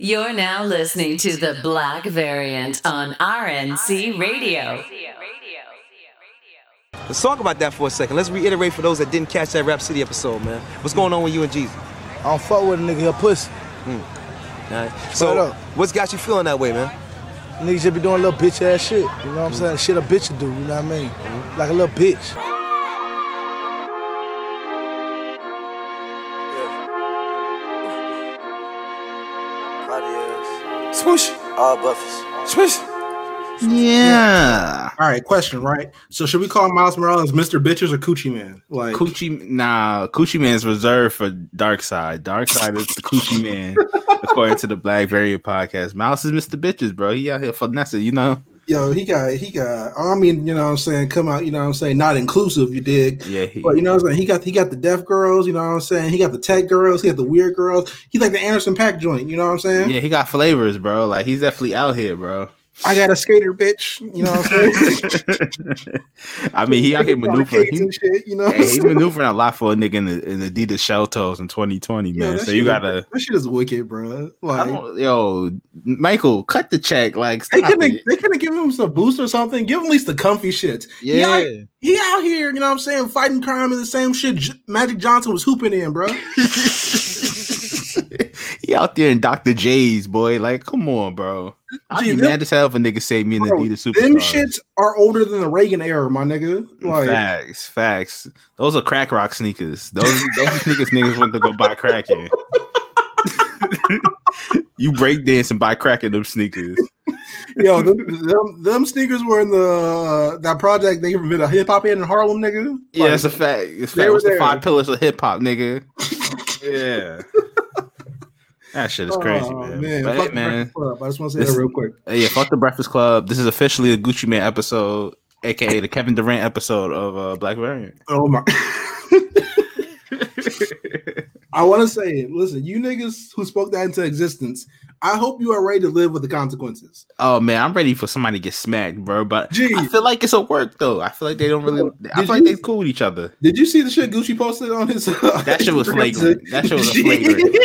You're now listening to the Black Variant on RNC Radio. Let's talk about that for a second. Let's reiterate for those that didn't catch that Rap City episode, man. What's going on with you and Jesus? I don't fuck with a nigga, he a pussy. Hmm. All right. So, what's got you feeling that way, man? Niggas should be doing little bitch ass shit. You know what I'm saying? Shit a bitch do, you know what I mean? Mm-hmm. Like a little bitch. Swoosh. All Buffies. Swoosh. Yeah. All right, question, right? So should we call Miles Morales Mr. Bitches or Coochie Man? Like Coochie nah, Coochie Man's reserved for Darkseid. Dark Side is the Coochie Man, according to the Black Variant podcast. Miles is Mr. Bitches, bro. He out here finessing, you know. Yo, he got he got I mean, you know what I'm saying, come out, you know what I'm saying, not inclusive, you dig. Yeah, he, But you know what I'm saying? He got he got the deaf girls, you know what I'm saying? He got the tech girls, he got the weird girls. He like the Anderson .Paak joint, you know what I'm saying? yeah, he got flavors, bro. Like he's definitely out here, bro. I got a skater bitch, you know what I'm saying? I mean, he out here maneuvering. He, shit, you know. hey, he maneuvering a lot for a nigga in, the, in Adidas shell toes in 2020, man. that so you gotta, that shit is wicked, bro. Like yo, Michael, cut the check. Like, they couldn't it. they couldn't give him some boost or something. Give him at least the comfy shit. He out, Yeah. he out here, you know what I'm saying, fighting crime in the same shit J- Magic Johnson was hooping in, bro. he out there in Dr. J's, boy. Like, come on, bro. I'd be mad as hell if a nigga say me in Bro, Adidas Them Superstar. shits are older than the Reagan era, my nigga. Like, facts, facts. Those are crack rock sneakers. Those those sneakers niggas went to go buy crack in. you break dance and buy crack in them sneakers. yo, them, them, them sneakers were in the uh, that project they invented a hip hop in in Harlem, nigga. Yeah, it's a fact. It's fact. were What's the five pillars of hip hop, nigga? yeah. That shit is crazy, oh, man. But, fuck hey, the man. Breakfast Club. I just want to say This- that real quick. Hey, yeah, fuck the Breakfast Club. This is officially a Gucci Mane episode, aka the Kevin Durant episode of uh, Black Variant. Oh my. I want to say, listen, you niggas who spoke that into existence, I hope you are ready to live with the consequences. Oh man, I'm ready for somebody to get smacked, bro. But Gee. I feel like it's a work though. I feel like they don't really. I Did feel like they cool with each other. Did you see the shit Gucci posted on his? That shit was flagrant. That shit was a flagrant.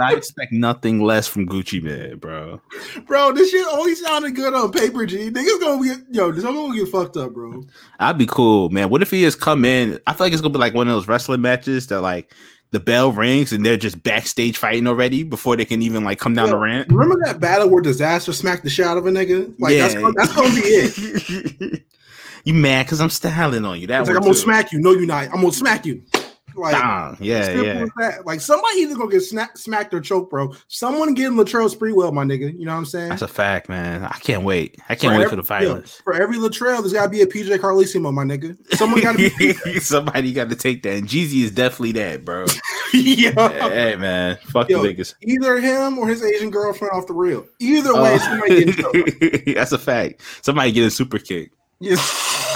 I expect nothing less from Gucci Mane, bro. bro, this shit only sounded good on paper. G, niggas gonna get yo, this I'm gonna get fucked up, bro. I'd be cool, man. What if he just come in? I feel like it's gonna be like one of those wrestling matches that like the bell rings and they're just backstage fighting already before they can even like come down the ramp. Remember that battle where disaster smacked the shit out of a nigga? Like that's, gonna- that's gonna be it. you mad because I'm styling on you? That It's like I'm gonna smack you. No, you're not. I'm gonna smack you. Like Dang, yeah, yeah. that. Like somebody either gonna get smack, smacked or choked, bro. Someone getting Latrell Sprewell, my nigga. You know what I'm saying? That's a fact, man. I can't wait. I can't wait for the every- yo, violence. for every Latrell, there's gotta be a PJ Carlesimo, my nigga. Someone gotta be. Somebody got to take that. And Jeezy is definitely that, bro. yeah. hey, man. Fuck Yo, the niggas. Either him or his Asian girlfriend off the real. Either way, Uh, somebody getting choked. that's a fact. Somebody get a super kick. Yeah.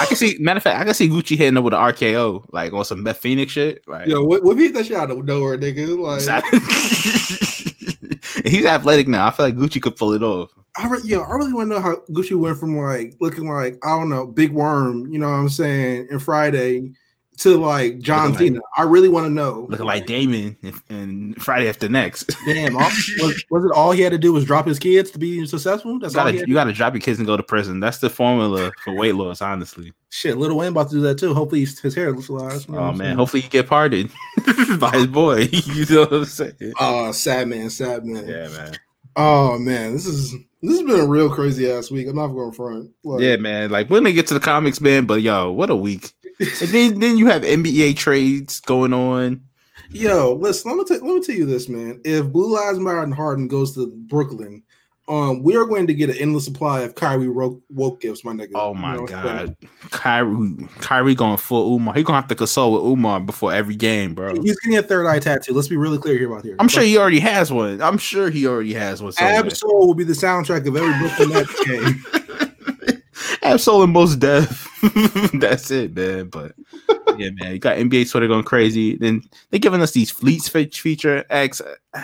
I can see. Matter of fact, I can see Gucci hitting up with an RKO, like on some Beth Phoenix shit. Like, Yo, what, what beat that shit out of nowhere, nigga? Like, he's athletic now. I feel like Gucci could pull it off. I re- yo, I really want to know how Gucci went from like looking like I don't know, big worm, you know what I'm saying, and Friday to like John Looking Cena. I really want to know. Looking like Damon and, Friday after next. Damn, all, was, was it all he had to do was drop his kids to be successful? You That's all he gotta, had you gotta drop your kids and go to prison. That's the formula for weight loss, honestly. Shit, Lil Wayne about to do that too. Hopefully his, his hair looks alive. Oh man, hopefully you get pardoned by his boy. you know what I'm saying? Oh, sad man, sad man. Yeah, man. Oh man, this is this has been a real crazy ass week. I'm not going front. Like, Yeah, man. Like when they get to the comics, man. But yo, what a week! And then then you have NBA trades going on. Yo, listen, let me tell let me tell you this, man. If Blue Lives Matter and Harden goes to Brooklyn, um, we are going to get an endless supply of Kyrie woke, woke gifts, my nigga. Oh You my know, god, Kyrie, Kyrie going full Umar. He gonna have to consult with Umar before every game, bro. He's getting a third eye tattoo. Let's be really clear here about here. I'm sure he already has one. I'm sure he already has one. somewhere. Absol will be the soundtrack of every Brooklyn Nets game. Absol and Mos Def. That's it, man. But yeah, man, you got NBA Twitter going crazy. Then they're giving us these fleets feature acts.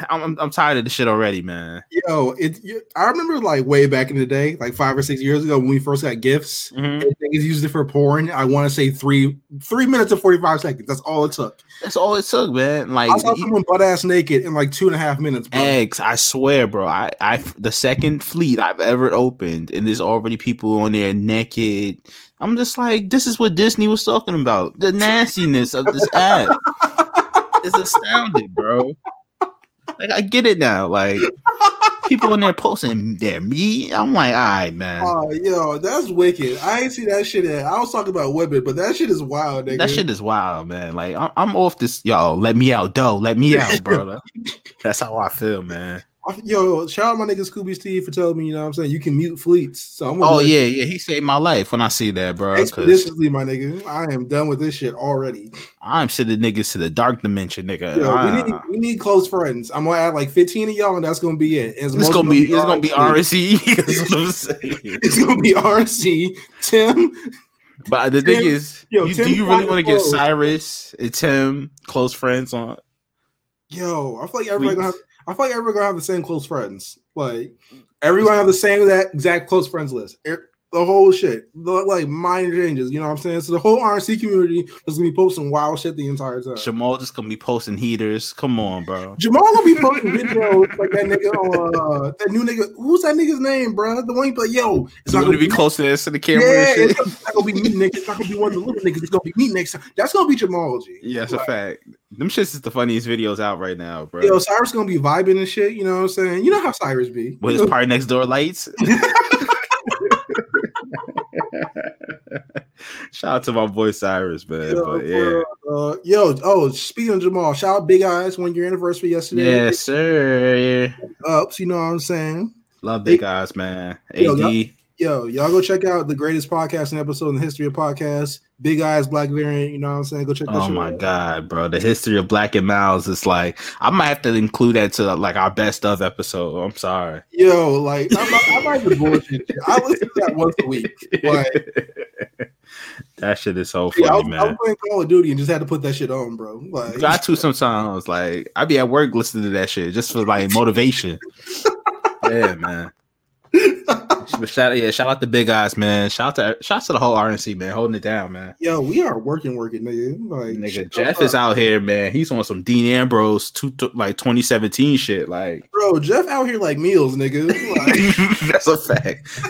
I'm, I'm I'm tired of the shit already, man. Yo, it. You, I remember like way back in the day, like five or six years ago, when we first got gifts. Mhm. and Niggas used it for porn. I want to say three three minutes and forty five seconds. That's all it took. That's all it took, man. Like I saw someone butt ass naked in like two and a half minutes. Bro. eggs. I swear, bro. I, I, the second fleet I've ever opened, and there's already people on there naked. I'm just like, this is what Disney was talking about. The nastiness of this app is astounding, bro. Like, I get it now. Like, people in there posting their meat. I'm like, all right, man. Oh, yo, that's wicked. I ain't see that shit. At, I was talking about women, but that shit is wild, nigga. That shit is wild, man. Like, I'm, I'm off this. Yo, let me out, dough. Let me out, bro. That's how I feel, man. Yo, shout out my nigga Scooby Steve for telling me, you know what I'm saying? You can mute fleets. So I'm gonna Oh yeah, yeah. He saved my life when I see that, bro. expeditiously, my nigga. I am done with this shit already. I'm sending niggas to the dark dimension, nigga. Yo, we, Ah. need, we need close friends. I'm gonna add like 15 of y'all, and that's gonna be it. it's gonna be it's gonna be RNC. RNC. That's what I'm saying. It's gonna be RNC, Tim. But the thing is, yo, you, do you really want to get Cyrus and Tim close friends on? Yo, I feel like everybody Please. gonna have. I feel like everybody gonna have the same close friends. Like everyone have the same that exact close friends list. Er, The whole shit, the, like minor changes. You know what I'm saying? So the whole RNC community is gonna be posting wild shit the entire time. Jamal just gonna be posting heaters. Come on, bro. Jamal gonna be posting videos like that nigga on uh, that new nigga. Who's that nigga's name, bro? The one you play, yo, it's It's gonna be close to this to the camera. Yeah, and it's shit. not gonna be me, nigga. It's not gonna be one of the little niggas. It's gonna be me next time. That's gonna be Jamal G. Yeah, that's a fact. Them shits is the funniest videos out right now, bro. Yo, Cyrus gonna be vibing and shit. You know what I'm saying? You know how Cyrus be. With his party next door lights. Shout out to my boy Cyrus, man. Yo, but yeah. uh, yo, oh, speaking of Jamal, shout out Big Eyes one year anniversary yesterday. Yes, sir. Ups, you know what I'm saying? Love big guys, man. AD. Yo, Yo, y'all go check out the greatest podcasting episode in the history of podcasts. Big Eyes Black Variant, you know what I'm saying? Go check that Oh my out. god, bro! The history of Black and Miles is like I might have to include that to like our best of episode. I'm sorry. Yo, like I'm not, I'm not even bullshit. I listen to that once a week. Like, that shit is so yeah, I, funny, was, I was playing Call of Duty and just had to put that shit on, bro. Like, Got to sometimes. Like I'd be at work listening to that shit just for like motivation. yeah, man. But shout yeah, shout out to Big Eyes, man. Shout out to shout out to the whole RNC, man, holding it down, man. yo, we are working, working, nigga. Like, Nigga, Jeff uh, is out here, man. He's on some Dean Ambrose, two, like 2017 shit. Like bro. Jeff out here like meals, nigga. Like, that's a fact.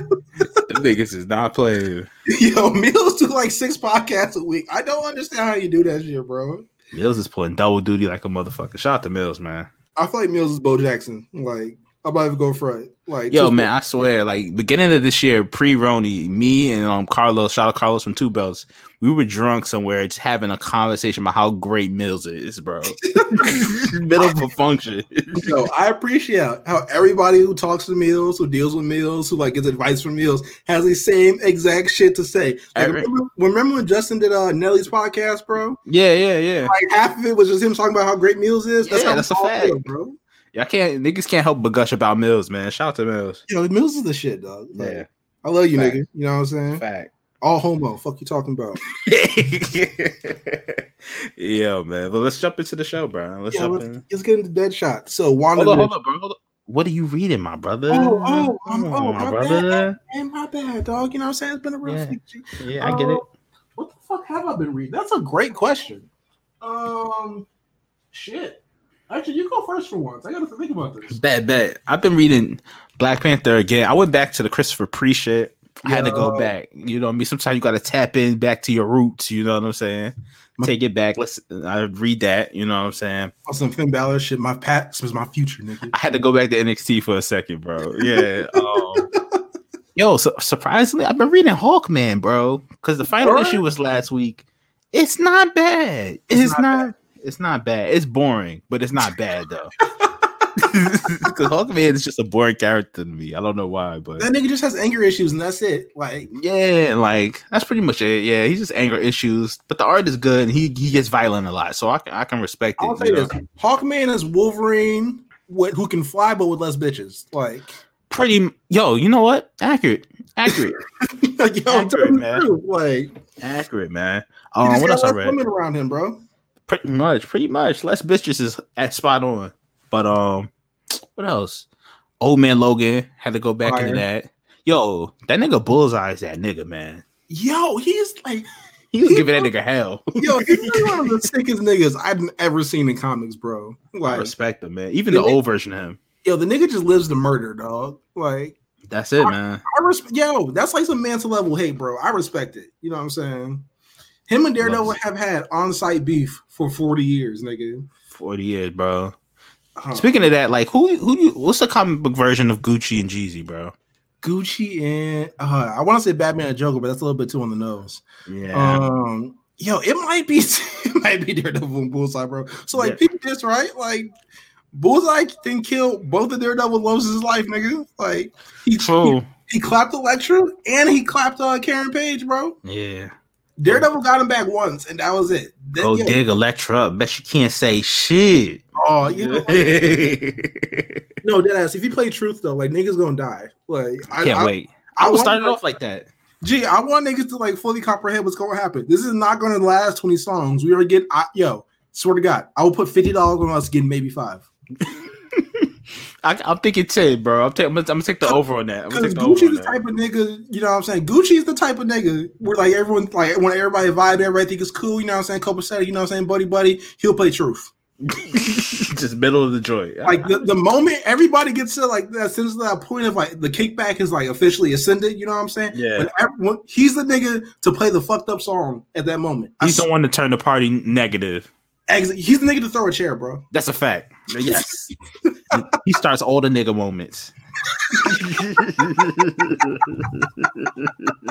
Them niggas is not playing. yo, meals do like six podcasts a week. I don't understand how you do that shit, bro. Mills is pulling double duty like a motherfucker. Shout out to Mills, man. I feel like Mills is Bo Jackson. Like, I'm about to go front. Like, Yo, man, I swear, like beginning of this year, pre Roni, me and um Carlos, shout out Carlos from Two Belts, we were drunk somewhere, just having a conversation about how great Mills is, bro. Middle of a function. Yo, I appreciate how everybody who talks to Mills, who deals with Mills, who like gets advice from Mills, has the same exact shit to say. Like, remember, remember when Justin did uh, Nelly's podcast, bro? yeah, yeah, yeah. Like half of it was just him talking about how great Mills is. That's Yeah, how that's a fact. feel, bro. Y'all can't niggas can't help but gush about Mills, man. Shout out to Mills. Yo, Mills is the shit, dog. Like, Yeah. I love you, Fact. nigga. You know what I'm saying? Fact. All homo. Fuck you talking about. yeah, man. But let's jump into the show, bro. Let's Yeah, jump let's, in. let's get into Deadshot. So Wanda. Hold on, hold on, bro. Hold on. What are you reading, my brother? Oh, oh, Come um, on, oh, my my brother. Man, my bad, dog. You know what I'm saying? It's been a real Yeah. week, G. Yeah, I get it. Uh, What the fuck have I been reading? That's a great question. Um, shit. Actually, you go first for once. I gotta think about this. Bet, bet. I've been reading Black Panther again. I went back to the Christopher Priest shit. I had to go back. You know what I mean? Sometimes you got to tap in back to your roots. You know what I'm saying? Take it back. Let's. I read that. You know what I'm saying? On some Finn Balor shit. My past was my future, nigga. I had to go back to NXT for a second, bro. Yeah. Um, yo, so, surprisingly, I've been reading Hawkman, bro, because the final issue was last week. It's not bad. It's It's, not not. It's not bad. It's boring, but it's not bad though. Because Hawkman is just a boring character to me. I don't know why, but That nigga just has anger issues, and that's it. Like, yeah, like that's pretty much it. Yeah, he's just anger issues, but the art is good. And he he gets violent a lot, so I can I can respect it. I'll say this: Hawkman is Wolverine, with, who can fly but with less bitches. Like, Pretty yo, you know what? Accurate, accurate, like yo, Accurate, man. Like, accurate, man. Um, what else I read? women around him, bro. Pretty much, pretty much. Less bitches is at spot on. But um, what else? Old man Logan had to go back Fire. into that. Yo, that nigga Bullseye is that nigga, man. Yo, he's like, He was giving that nigga hell. yo, he's like one of the sickest niggas I've ever seen in comics, bro. I Like, respect him, man. Even the The nigga- old version of him. yo, the nigga just lives to murder, dog. Like, That's it, man. I respect, yo, that's like some mantle level hate, bro. I respect it. You know what I'm saying? Him and Daredevil Loves it. have had on site beef for 40 years, nigga. Forty years, bro. Uh, Speaking of that, like who who do you, what's the comic book version of Gucci and Jeezy, bro? Gucci and uh, I want to say Batman and Joker, but that's a little bit too on the nose. Yeah. Um, yo, it might be it might be Daredevil and Bullseye, bro. So like, Yeah. people this right, like. Bullseye didn't kill both of Daredevil loves his life, nigga. Like he, he True. he clapped Elektra and he clapped uh, Karen Page, bro. Yeah. Daredevil got him back once, and that was it. Then, Go yo, dig Elektra up. Bet you can't say shit. Oh, you know, no, deadass. If you play Truth though, like niggas gonna die. Like I Can't I, wait. I I was starting off like that. Gee, I want niggas to like fully comprehend what's gonna happen. This is not gonna last twenty songs. We are getting, I, yo, swear to God, I will put fifty dollars on us getting maybe five. I, I'm thinking ten, bro. I'm, ta- I'm, gonna, I'm gonna take the over on that. Because take the over Gucci's the that. type of nigga, you know what I'm saying? Gucci's the type of nigga where like everyone, like when everybody vibe, everybody think it's cool, you know what I'm saying? Couple set, you know what I'm saying? Buddy, buddy, he'll play Truth. Just middle of the joint. like the, the moment everybody gets to like that since that point of like the kickback is like officially ascended, you know what I'm saying? Yeah. But everyone, he's the nigga to play the fucked up song at that moment. he's the one to turn the party negative. Ex- he's the nigga to throw a chair, bro. That's a fact. Yes. he starts all the nigga moments.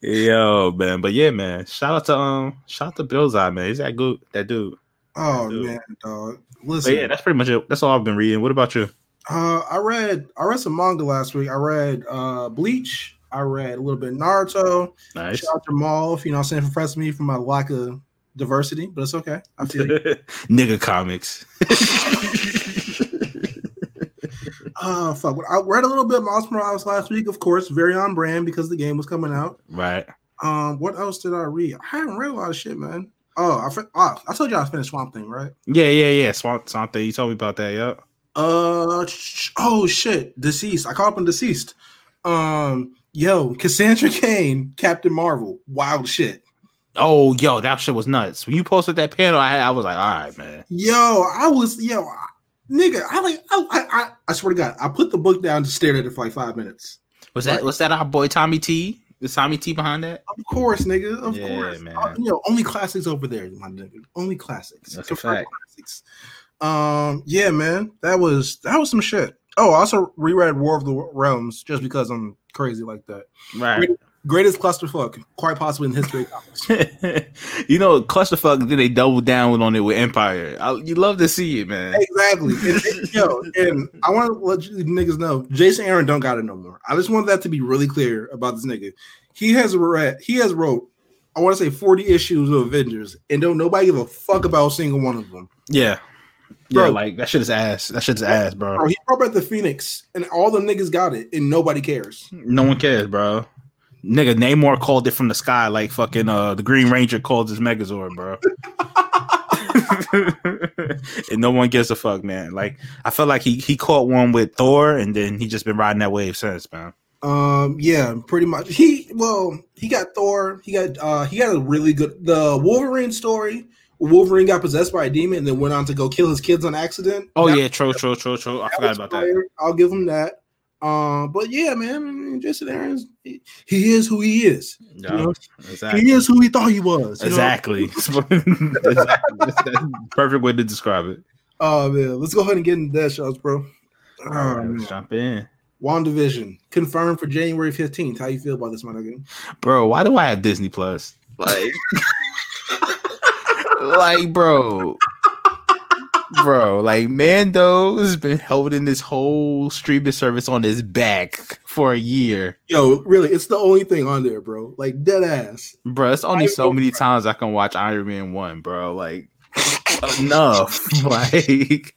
Yo, man. But yeah, man. Shout out to um shout out to Bullseye, man. He's that good that dude. Oh Dude. man, dog. But Listen, yeah, that's pretty much it. That's all I've been reading. What about you? uh, I read I read some manga last week. I read uh Bleach. I read a little bit of Naruto. Nice. Shout out to Maul, you know, what I'm saying for pressing me for my lack of diversity, but it's okay. I feel nigga comics. Uh, fuck. I read a little bit of Miles Morales last week, of course, very on brand because the game was coming out. right. Um, what else did I read? I haven't read a lot of shit, man. Oh, I oh, I told you I finished Swamp Thing, right? Yeah, yeah, yeah. Swamp Thing. You told me about that, yep. Uh, oh shit, DCeased. I caught up on DCeased. Um, yo, Cassandra Cain, Captain Marvel, wild shit. Oh, yo, that shit was nuts. When you posted that panel, I, I was like, all right, man. Yo, I was yo, I- nigga. I like, I, I, I, I swear to God, I put the book down and stared at it for like five minutes. Was that Right. was that our boy Tommy T? The Tommy T behind that? Of course, nigga. Of Yeah, course, man. Uh, you know, only classics over there, my nigga. Only classics. That's a fact. Classics. Um, yeah, man, that was that was some shit. Oh, I also reread War of the Realms just because I'm crazy like that. Right. Greatest clusterfuck, quite possibly in history you know, clusterfuck. Then they double down on it with Empire. I, you love to see it, man. Exactly. And, and, yo, and I want to let you niggas know, Jason Aaron don't got it no more. I just want that to be really clear about this nigga. He has read, he has wrote, I want to say 40 issues of Avengers, and don't nobody give a fuck about a single one of them. Yeah. Bro. Yeah, like that shit is ass. That shit is ass, bro. Bro, he brought back the Phoenix, and all the niggas got it, and nobody cares. No one cares, bro. Nigga, Namor called it from the sky like fucking uh the Green Ranger called his Megazord, bro. and no one gives a fuck, man. Like I felt like he he caught one with Thor, and then he just been riding that wave since, man. Um, yeah, pretty much. He well, he got Thor. He got uh, he got a really good the Wolverine story. Wolverine got possessed by a demon and then went on to go kill his kids on accident. Oh That- yeah, true, true, true, true. I forgot about that. I'll give him that. Um, but yeah, man, I mean, Jason Aaron's he, he is who he is. Yeah, You know, exactly. He is who he thought he was. Exactly. exactly. Perfect way to describe it. Oh man, let's go ahead and get into that shots, bro. Oh, All right, man. let's jump in. WandaVision confirmed for January fifteenth. How you feel about this, my nigga? Bro, why do I have Disney Plus? Like, like, bro, bro, like Mando has been holding this whole streaming service on his back for a year, Yo, really, it's the only thing on there, bro. Like dead ass. bro. It's only so many times I can watch Iron Man one, bro. Like, enough. like,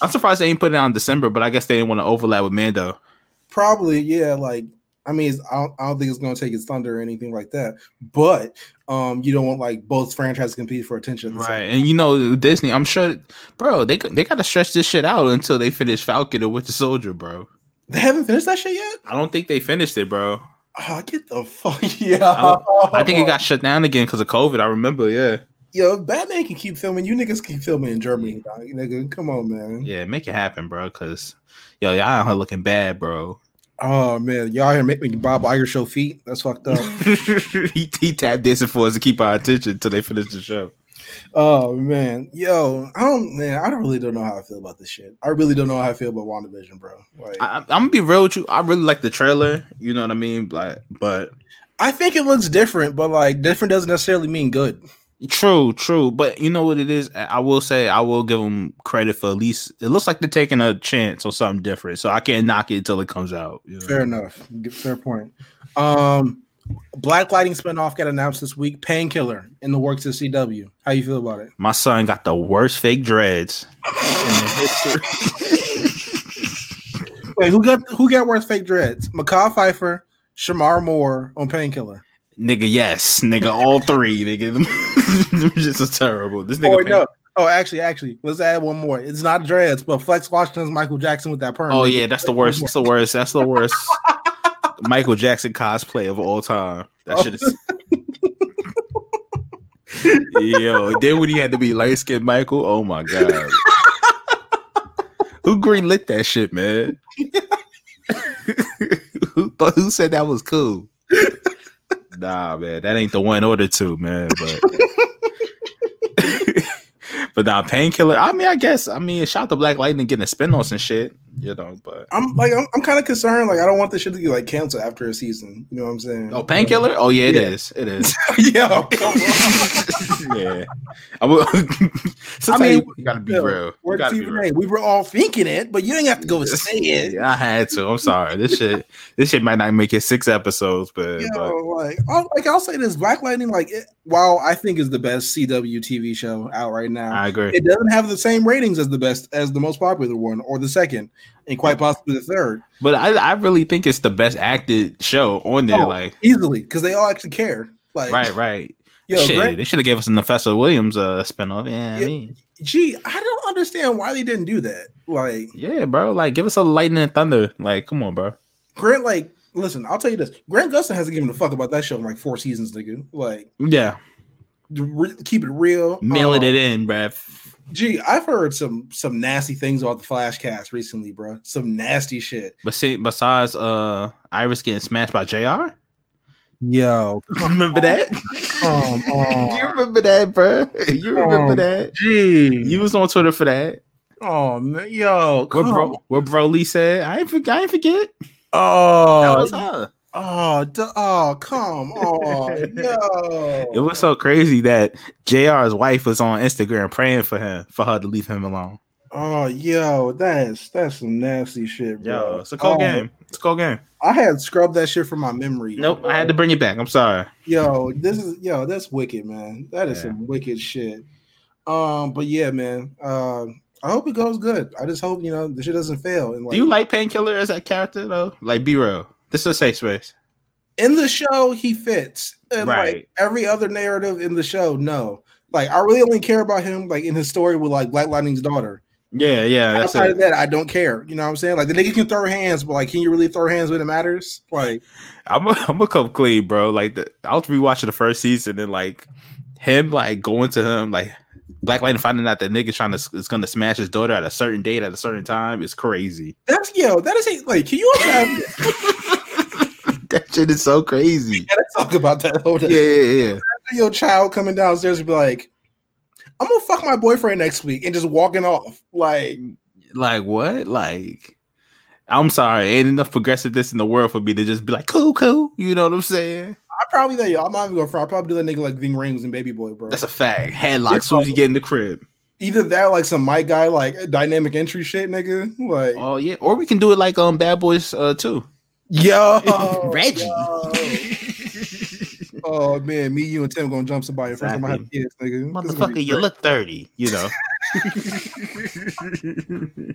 I'm surprised they ain't put it on December, but I guess they didn't want to overlap with Mando. Probably, yeah. Like I mean, it's, I, don't, I don't think it's going to take its thunder or anything like that. But um, you don't want like both franchises compete for attention, Right, and you know Disney. I'm sure, bro. They they got to stretch this shit out until they finish Falcon and Winter Soldier, bro. They haven't finished that shit yet. I don't think they finished it, bro. Oh, get the fuck yeah! I, I think it got shut down again because of COVID. I remember, yeah, Yo, Batman can keep filming. You niggas keep filming in Germany, dog. nigga. Come on, man. yeah. Make it happen, bro. Because yo, y'all out here looking bad, bro. Oh man, y'all here making Bob Iger show feet. That's fucked up. he, he tap dancing for us to keep our attention until they finish the show. oh man, yo, I don't man. I don't really don't know how I feel about this shit. I really don't know how I feel about WandaVision, bro. Like, I, I'm gonna be real with you. I really like the trailer. You know what I mean? Like, but I think it looks different, but like different doesn't necessarily mean good. True, true. But you know what it is? I will say I will give them credit for at least it looks like they're taking a chance on something different. So I can't knock it until it comes out. you know? Fair enough. Fair point. Um, Black Lightning spinoff got announced this week. Painkiller in the works of CW. How you feel about it? My son got the worst fake dreads in the history. Wait, who got who got worse fake dreads? Macaw Pfeiffer, Shemar Moore on Painkiller. nigga, yes, nigga, all three, nigga. Just so terrible. This Oh nigga. wait, no. Oh, actually, actually, let's add one more. It's not dreads, but Flex Washington's Michael Jackson with that perm. Oh yeah, that's the worst. That's the worst. That's the worst. Michael Jackson cosplay of all time. That shit is. Yo, then when he had to be light skinned Michael, oh my god. who green lit that shit, man? who who said that was cool? Nah, man, that ain't the one or the two, man. But but nah, painkiller. I mean, I guess. I mean, shout out to Black Lightning getting a spin on some shit, you know. But I'm like, I'm, I'm kind of concerned. Like, I don't want this shit to be like canceled after a season. You know what I'm saying? oh, painkiller. Oh yeah, it Yeah. is. It is. yeah. Oh, come yeah. I will, sometimes mean, you, you gotta be Yo, real. You Word gotta be real. We were all thinking it, but you didn't have to go and say it. Yeah, I had to. I'm sorry. This shit, this shit might not make it six episodes, but, Yo, but like, I'll, like I'll say this: Black Lightning, like, it, while I think is the best CW TV show out right now, I agree. it doesn't have the same ratings as the best as the most popular one or the second, and quite possibly the third. But I, I really think it's the best acted show on there. Oh, like, easily because they all actually care. Like, right, right. Yo, shit, Grant- they should have gave us a Professor Williams uh spinoff. Yeah, I mean, gee, I don't understand why they didn't do that. Like, yeah, bro. Like, give us a lightning and thunder. Like, come on, bro. Grant, like, listen, I'll tell you this: Grant Gustin hasn't given a fuck about that show in like four seasons, nigga. Like, Yeah, re- keep it real, mailing Um, it in, bro. Gee, I've heard some some nasty things about the Flashcast recently, bro. Some nasty shit. But see, besides uh Iris getting smashed by Jr. Yo, Remember that? come on. you remember that, bro? You remember Um, that? Gee, You was on Twitter for that. oh man, yo, What come bro? What Broly said? I ain't forget. I ain't forget. That Oh, was her. Oh, d- oh, come on, no. It was so crazy that Jr's wife was on Instagram praying for him for her to leave him alone. Oh, yo, that's that's some nasty shit, bro. Yo, it's a cold Oh, game. It's a cold game. I had scrubbed that shit from my memory. Nope, I had to bring it back. I'm sorry. Yo, this is yo, that's wicked, man. That is Yeah. some wicked shit. Um, but yeah, man. Uh, I hope it goes good. I just hope you know the shit doesn't fail. And like Do you like Painkiller as that character though? Like, be real. This is a safe space. in the show, he fits. And Right. like every other narrative in the show, no. Like I really only care about him like in his story with like Black Lightning's daughter. Yeah, yeah. That's Outside it. of that, I don't care. You know what I'm saying? Like the nigga can throw hands, but like, can you really throw hands when it matters? Like, I'm a, I'm gonna come clean, bro. Like the, I was rewatching the first season and like him like going to him like Black Lightning finding out that nigga trying to is gonna smash his daughter at a certain date at a certain time is crazy. that's yo, that is like, can you imagine? that shit is so crazy. Let's talk about that. Hold Yeah, on. yeah, yeah. Your child coming downstairs and be like, I'm gonna fuck my boyfriend next week and just walking off. Like, Like what? Like I'm sorry, ain't enough progressiveness in the world for me to just be like, cool, cool. You know what I'm saying? I probably that yo, I'm not even going for I probably do that nigga like Ving Rhames and Baby Boy, bro. That's a fact. Headlock soon as you get in the crib. Either that like some my guy like dynamic entry shit, nigga. Like Oh yeah, or we can do it like um Bad Boys uh too. Yo Reggie. yo. Oh man, me, you, and Tim gonna jump somebody first time I have kids, nigga. This is gonna be Motherfucker, you look 30, you know.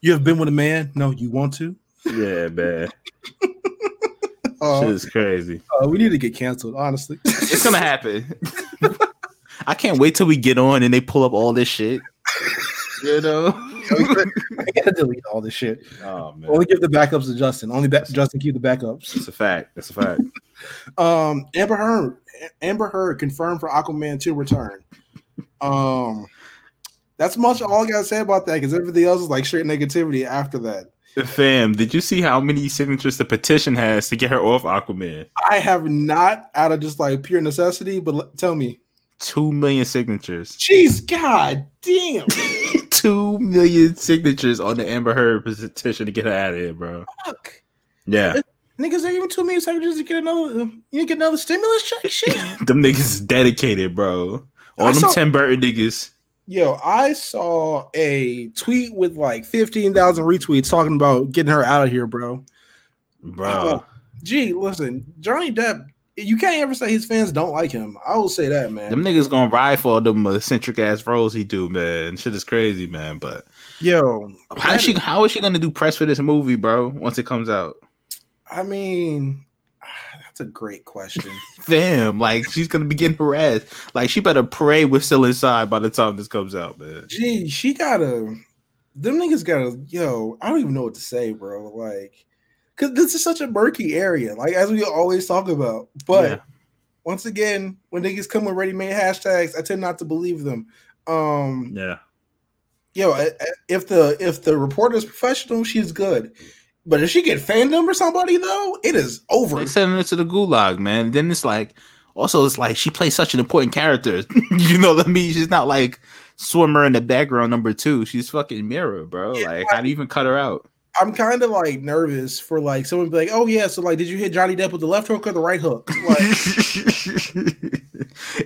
You have been with a man? No, you want to? yeah, man. Uh, Shit is crazy. uh, we need to get canceled, honestly. It's gonna happen. I can't wait till we get on and they pull up all this shit. You know? I gotta delete all this shit. Oh man. Only give the backups to Justin. Only ba- Justin keep the backups. It's a fact. It's a fact. Um, Amber Heard, Amber Heard confirmed for Aquaman to return. Um, that's much all I gotta say about that because everything else is like straight negativity after that. Fam, did you see how many signatures the petition has to get her off Aquaman? I have not out of just like pure necessity, but l- tell me, Two million signatures. jeez, god damn, Two million signatures on the Amber Heard petition to get her out of here, bro. fuck, Yeah. niggas ain't even two million seconds to get another, uh, you get another stimulus check, shit. Them niggas is dedicated, bro. All I them saw- Tim Burton niggas. Yo, I saw a tweet with like fifteen thousand retweets talking about getting her out of here, bro. Bro. Gee, listen, Johnny Depp, you can't ever say his fans don't like him. I will say that, man. Them niggas gonna ride for all them eccentric ass roles he do, man. Shit is crazy, man. But Yo, how is she how is she gonna do press for this movie, bro, once it comes out? I mean, that's a great question. Fam, like she's gonna be getting harassed. Like she better pray we're still inside by the time this comes out, man. Gee, she gotta. Them niggas gotta. Yo, I don't even know what to say, bro. Like, cause this is such a murky area. Like as we always talk about, but. Yeah. Once again, when niggas come with ready-made hashtags, I tend not to believe them. Um, Yeah. yo, I- I- if the if the reporter is professional, she's good. But if she get fandom or somebody though, it is over. They sending her to the gulag, man. Then it's like also it's like she plays such an important character. you know what I mean? She's not like swimmer in the background number two. She's fucking Mera, bro. Yeah. Like how do you even cut her out? I'm kind of like nervous for like someone be like, oh yeah, so like, did you hit Johnny Depp with the left hook or the right hook? Like,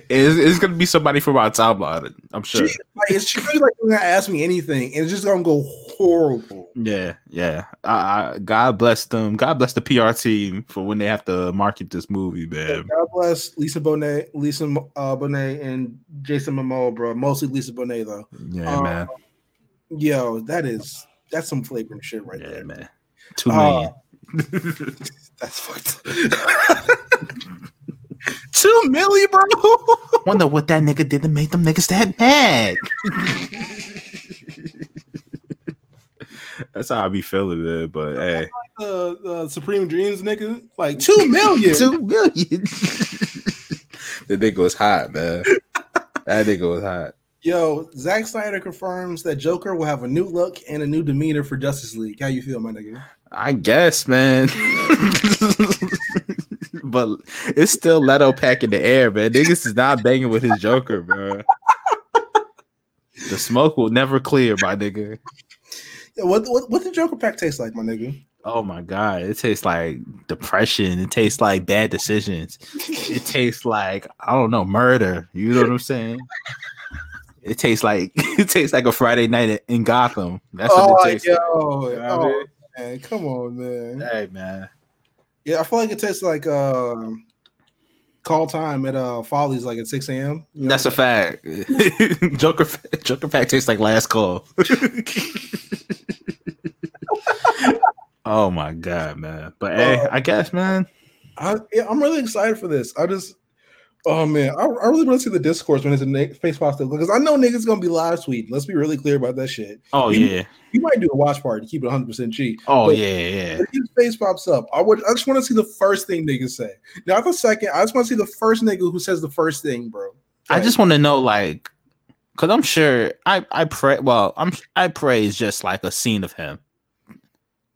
it's, it's gonna be somebody from our timeline, I'm sure. she, like is she really like gonna ask me anything and it's just gonna go horrible? Yeah, yeah. I, I, God bless them. God bless the PR team for when they have to market this movie, man. God bless Lisa Bonet, Lisa uh, Bonet, and Jason Momoa, bro. Mostly Lisa Bonet though. Yeah, Um, man. Yo, that is that's some flagrant shit right Yeah, there. man. Two Uh, million. That's fucked. up. Two million, bro. Wonder what that nigga did to make them niggas that mad. That's how I be feeling, man. But hey, uh, uh, Supreme Dreams, nigga, like two million. two million. the nigga was hot, man. That nigga was hot. Yo, Zack Snyder confirms that Joker will have a new look and a new demeanor for Justice League. How you feel, my nigga? I guess, man. but it's still Leto pack in the air, man. Niggas is not banging with his Joker, bro. The smoke will never clear, my nigga. Yo, what what what the Joker pack taste like, my nigga? Oh my god, it tastes like depression. It tastes like bad decisions. It tastes like I don't know murder. You know what I'm saying? It tastes like it tastes like a Friday night in Gotham. That's oh, what it tastes yo, like. You know what I oh, mean? man, come on, man. Hey man, Yeah, I feel like it tastes like um call time at uh Follies like at 6 a.m. You know? that's a fact. Joker Joker pack tastes like last call. oh my god, man! But hey, Uh, I guess, man. I, yeah, I'm really excited for this. I just, oh man, I, I really want to see the discourse when it's a na- face pop stuff because I know niggas gonna be live tweeting. Let's be really clear about that shit. Oh you- yeah. You might do a watch party, to keep it 100 percent G. Oh yeah, yeah. If his face pops up, I would. I just want to see the first thing niggas say. Not the second. I just want to see the first nigga who says the first thing, bro. I just want to know, like, because I'm sure I I pray. Well, I'm I pray is just like a scene of him.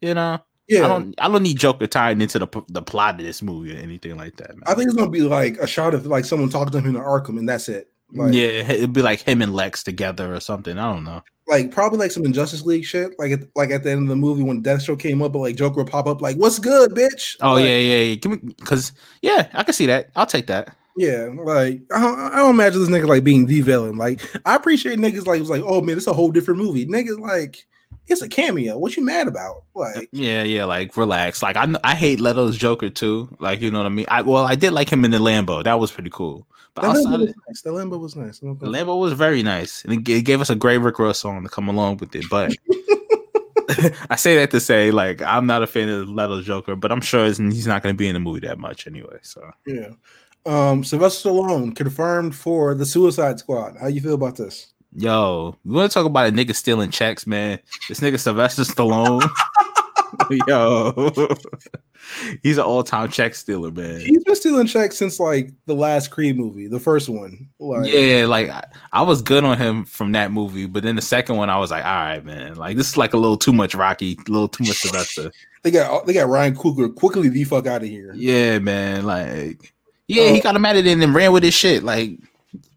You know, yeah. I don't I don't need Joker tying into the the plot of this movie or anything like that. Man. I think it's gonna be like a shot of like someone talking to him in Arkham, and that's it. Like, yeah, it'd be like him and Lex together or something. I don't know. like probably like some Injustice League shit. Like at, like at the end of the movie when Deathstroke came up, but like Joker would pop up like, "What's good, bitch?" Oh Like, yeah, yeah, yeah. Give me because yeah, I can see that. I'll take that. yeah. Like I don't, I don't imagine this nigga like being the villain. Like I appreciate niggas like was like, "Oh man, it's a whole different movie." Niggas like it's a cameo. What you mad about? Like Yeah, yeah. Like relax. Like I I hate Leto's Joker too. Like you know what I mean. I well I did like him in the Lambo. That was pretty cool. But outside Lambo was nice. That Lambo was nice. The Lambo was very nice, and it gave us a great Rick Ross song to come along with it. But I say that to say, like, I'm not a fan of Leto's Joker, but I'm sure he's he's not going to be in the movie that much anyway. So Yeah. Um, Sylvester Stallone confirmed for the Suicide Squad. How you feel about this? Yo, we want to talk about a nigga stealing checks, man. This nigga Sylvester Stallone. Yo, he's an all-time check stealer, man. He's been stealing checks since like the last Creed movie, the first one. Like, Yeah, like I, I was good on him from that movie, but then the second one, I was like, all right, man, like this is like a little too much Rocky, a little too much Sylvester. they got they got Ryan Coogler quickly the fuck out of here. Yeah, man, like yeah, he oh. got him at it and then ran with his shit. Like,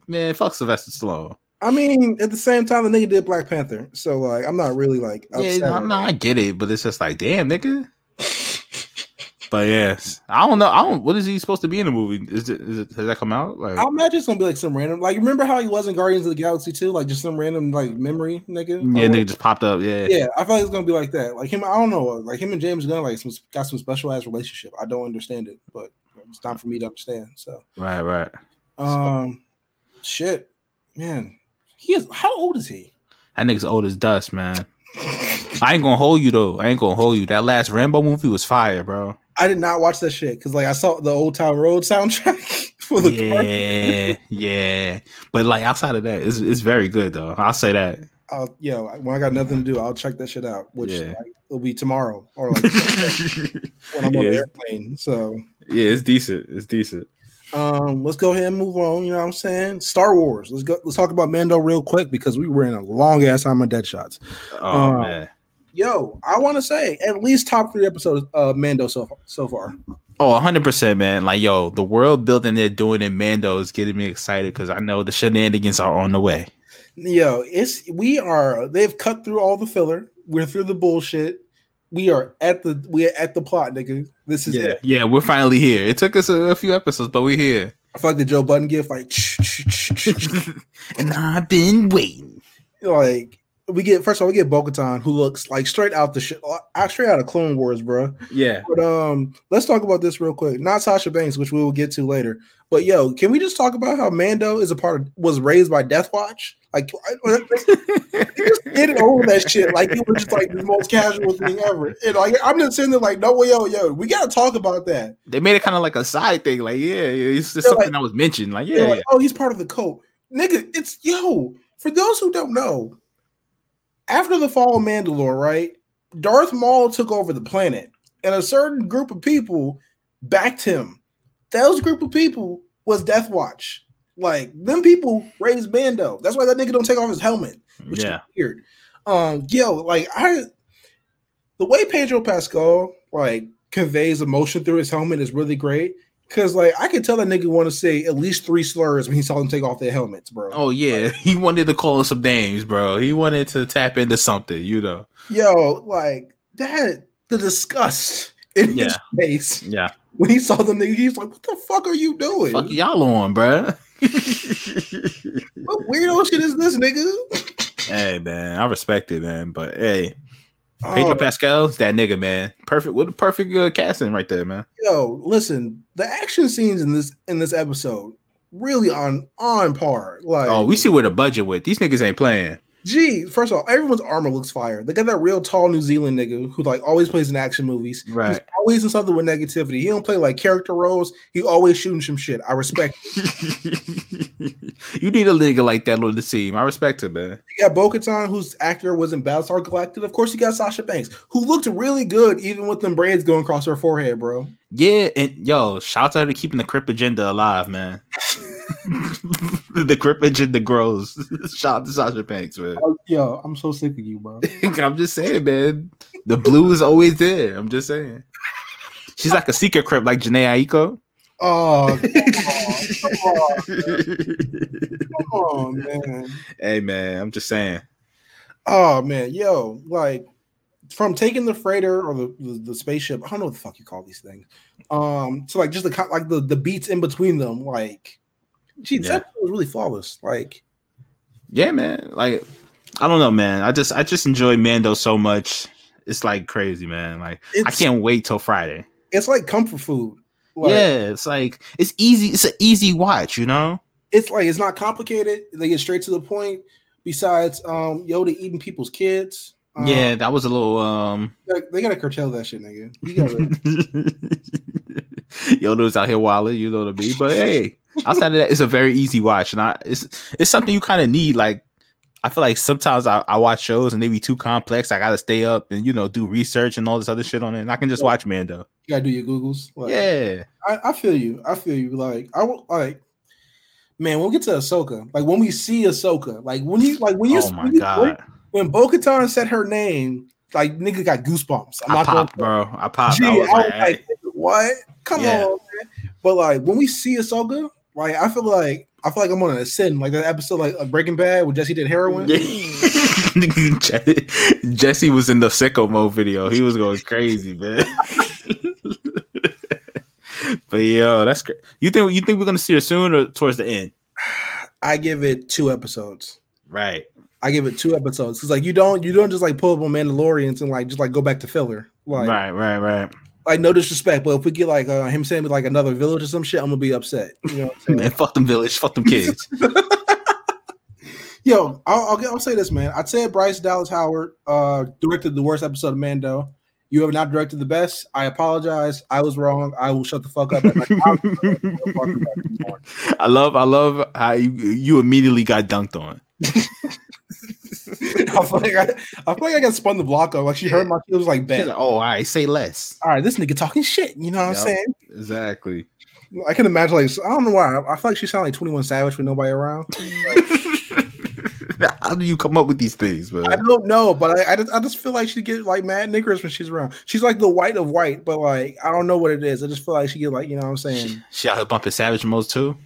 man, fuck Sylvester Stallone. I mean, at the same time, the nigga did Black Panther, so like, I'm not really like Yeah, no, no, I get it, but it's just like, damn, nigga. But yes, I don't know. I don't. What is he supposed to be in the movie? Is it? Is it? Has that come out? Like, I imagine it's gonna be like some random. Like, remember how he was in Guardians of the Galaxy too? Like, just some random like memory, nigga. yeah, nigga just popped up. Yeah, Yeah, I feel like it's gonna be like that. Like him, I don't know. Like him and James Gunn, like some got some special ass relationship. I don't understand it, but it's time for me to understand. So, right, right. um, shit, man, he is. How old is he? That nigga's old as dust, man. I ain't gonna hold you though. I ain't gonna hold you. That last Rambo movie was fire, bro. I did not watch that shit because like I saw the Old Town Road soundtrack for the Yeah, yeah. But like outside of that, it's it's very good though. I'll say that. uh, yo, when I got nothing to do, I'll check that shit out. Which Yeah. like, will be tomorrow or like when I'm on the airplane. So, yeah, it's decent. It's decent. Um, let's go ahead and move on. You know what I'm saying? Star Wars. Let's go. Let's talk about Mando real quick because we were in a long ass time on dead shots. Oh Uh, man. Yo, I want to say at least top three episodes of Mando so far. So far. Oh, 100%, man. Like, yo, the world building they're doing in Mando is getting me excited because I know the shenanigans are on the way. Yo, it's we are. They've cut through all the filler. We're through the bullshit. We are at the we're at the plot, nigga. This is Yeah, it. yeah, we're finally here. It took us a, a few episodes, but we're here. I feel like the Joe Budden gift, like, and I've been waiting. like we get first of all we get Bo-Katan, who looks like straight out the shit, uh, straight out of Clone Wars, bro. Yeah. But um, let's talk about this real quick. Not Sasha Banks, which we will get to later. But yo, can we just talk about how Mando is a part of was raised by Death Watch? Like, I- just get it over that shit. Like it was just like the most casual thing ever. And like I'm just sitting there like, no, way, yo, yo, we gotta talk about that. They made it kind of like a side thing. Like, yeah, yeah it's just Yeah, something like- that was mentioned. Like, They're yeah, like, oh, he's part of the cult. Nigga, it's yo. For those who don't know, after the fall of Mandalore, right? Darth Maul took over the planet, and a certain group of people backed him. Those group of people was Death Watch. Like them people raised Mando. That's why that nigga don't take off his helmet. yeah. Which is weird. Um, yo, like I the way Pedro Pascal like conveys emotion through his helmet is really great. Cause like I could tell that nigga want to say at least three slurs when he saw them take off their helmets, bro. Oh yeah, he wanted to call us some names, bro. He wanted to tap into something, you know. Yo, like that the disgust in his Yeah. face Yeah. when he saw them nigga, he's like, What the fuck are you doing? Fuck y'all on, bro. What weirdo shit is this, nigga? hey man, I respect it, man. But hey, Pedro Oh, Pascal's that nigga, man. Perfect. What a perfect uh, casting right there, man. yo, listen, the action scenes in this in this episode really on on par. Like Oh, we see where the budget went. These niggas ain't playing. Gee, first of all, everyone's armor looks fire. They got that real tall New Zealand nigga who like always plays in action movies. Right. He's always in something with negativity. He don't play like character roles. He always shooting some shit. I respect. you need a nigga like that on the team. I respect it, man. You got Bo-Katan, whose actor was in Battlestar Galactica. Of course, you got Sasha Banks, who looked really good even with them braids going across her forehead, bro. Yeah, and yo, shout out to keeping the Crip agenda alive, man. the Crip agenda grows. shout out to Sasha Banks, man. Oh, Yo, I'm so sick of you, bro. I'm just saying, man. The blue is always there. I'm just saying. She's like a secret Crip, like Jhené Aiko. Oh, come on, man. hey, man, I'm just saying. Oh man, yo, like from taking the freighter or the, the, the spaceship, I don't know what the fuck you call these things. Um, so like just the like the the beats in between them, like, geez, Yeah. that was really flawless. Like, Yeah, man. Like, I don't know, man. I just, I just enjoy Mando so much. It's like crazy, man. Like, I can't wait till Friday. it's like comfort food. Like, yeah, it's like it's easy. It's an easy watch, you know. it's like it's not complicated. They get straight to the point. Besides, um, Yoda eating people's kids, Uh, yeah, that was a little um. they- they gotta curtail that shit, nigga. You gotta, Yoda's out here wilding, you know what I mean. But hey, outside of that, it's a very easy watch, and I it's it's something you kind of need. Like, I feel like sometimes I, I watch shows and they be too complex. I gotta stay up and you know do research and all this other shit on it. And I can just watch Mando. you gotta do your googles. Like, Yeah, I, I feel you. I feel you. Like I will like. Man, when we get to Ahsoka, like when we see Ahsoka, like when you like when you oh my when, you- god, when Bo-Katan said her name, like nigga got goosebumps. I'm I not gonna popped, bro. I popped. Gee, I was I was like, like, what? Come Yeah. on, man. But like when we see Ahsoka, like I feel like I feel like I'm on a sin, like that episode like of Breaking Bad where Jesse did heroin. Je- Jesse was in the sicko mode video. He was going crazy, man. but yo, that's great. You think you think we're gonna see her soon or towards the end? I give it two episodes. Right. I give it two episodes because like you don't you don't just like pull up on Mandalorians and like just like go back to filler. Like right, right, right. like no disrespect, but if we get like uh, him saying like another village or some shit, I'm gonna be upset. You know what I'm saying? Man, fuck them village, fuck them kids. Yo, I'll, I'll, I'll say this, man. I'd say Bryce Dallas Howard uh, directed the worst episode of Mando. You have not directed the best. I apologize. I was wrong. I will shut the fuck up. I love, I love how you, you immediately got dunked on. I feel like I, I feel like I got spun the block up. Like she heard my she was like, She's "Bet, like, oh, all right, say less. all right, this nigga talking shit." You know what I'm saying? Exactly. I can imagine like I don't know why. I feel like she sounded like 21 Savage with nobody around. How do you come up with these things, I don't know, but I, I, just, I just feel like she get like mad niggers when she's around. She's like the white of white, but like I don't know what it is. I just feel like she get like you know what I'm saying. She out here bumping Savage Modes too.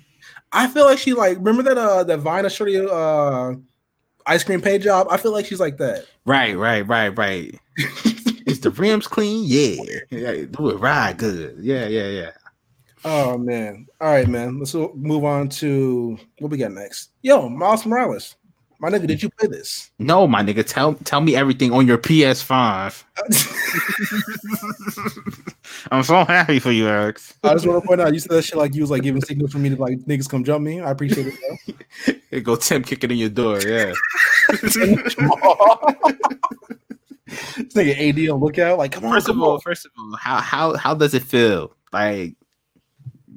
I feel like she like remember that uh that Vine shorty uh ice cream paint job. I feel like she's like that. Right, right, right, right. Is the rims clean? Yeah. yeah. Do it ride good. Yeah, yeah, yeah. Oh man. All right, man. Let's move on to what we got next. Yo, Miles Morales. My nigga, did you play this? No, my nigga, tell tell me everything on your PS5. I'm so happy for you, Alex. I just want to point out you said that shit like you was like giving signals for me to like niggas come jump me. I appreciate it. Bro. Here go Tim kicking in your door. Yeah. this nigga AD on lookout. Like, come on, First of all, on. first of all, how how how does it feel? Like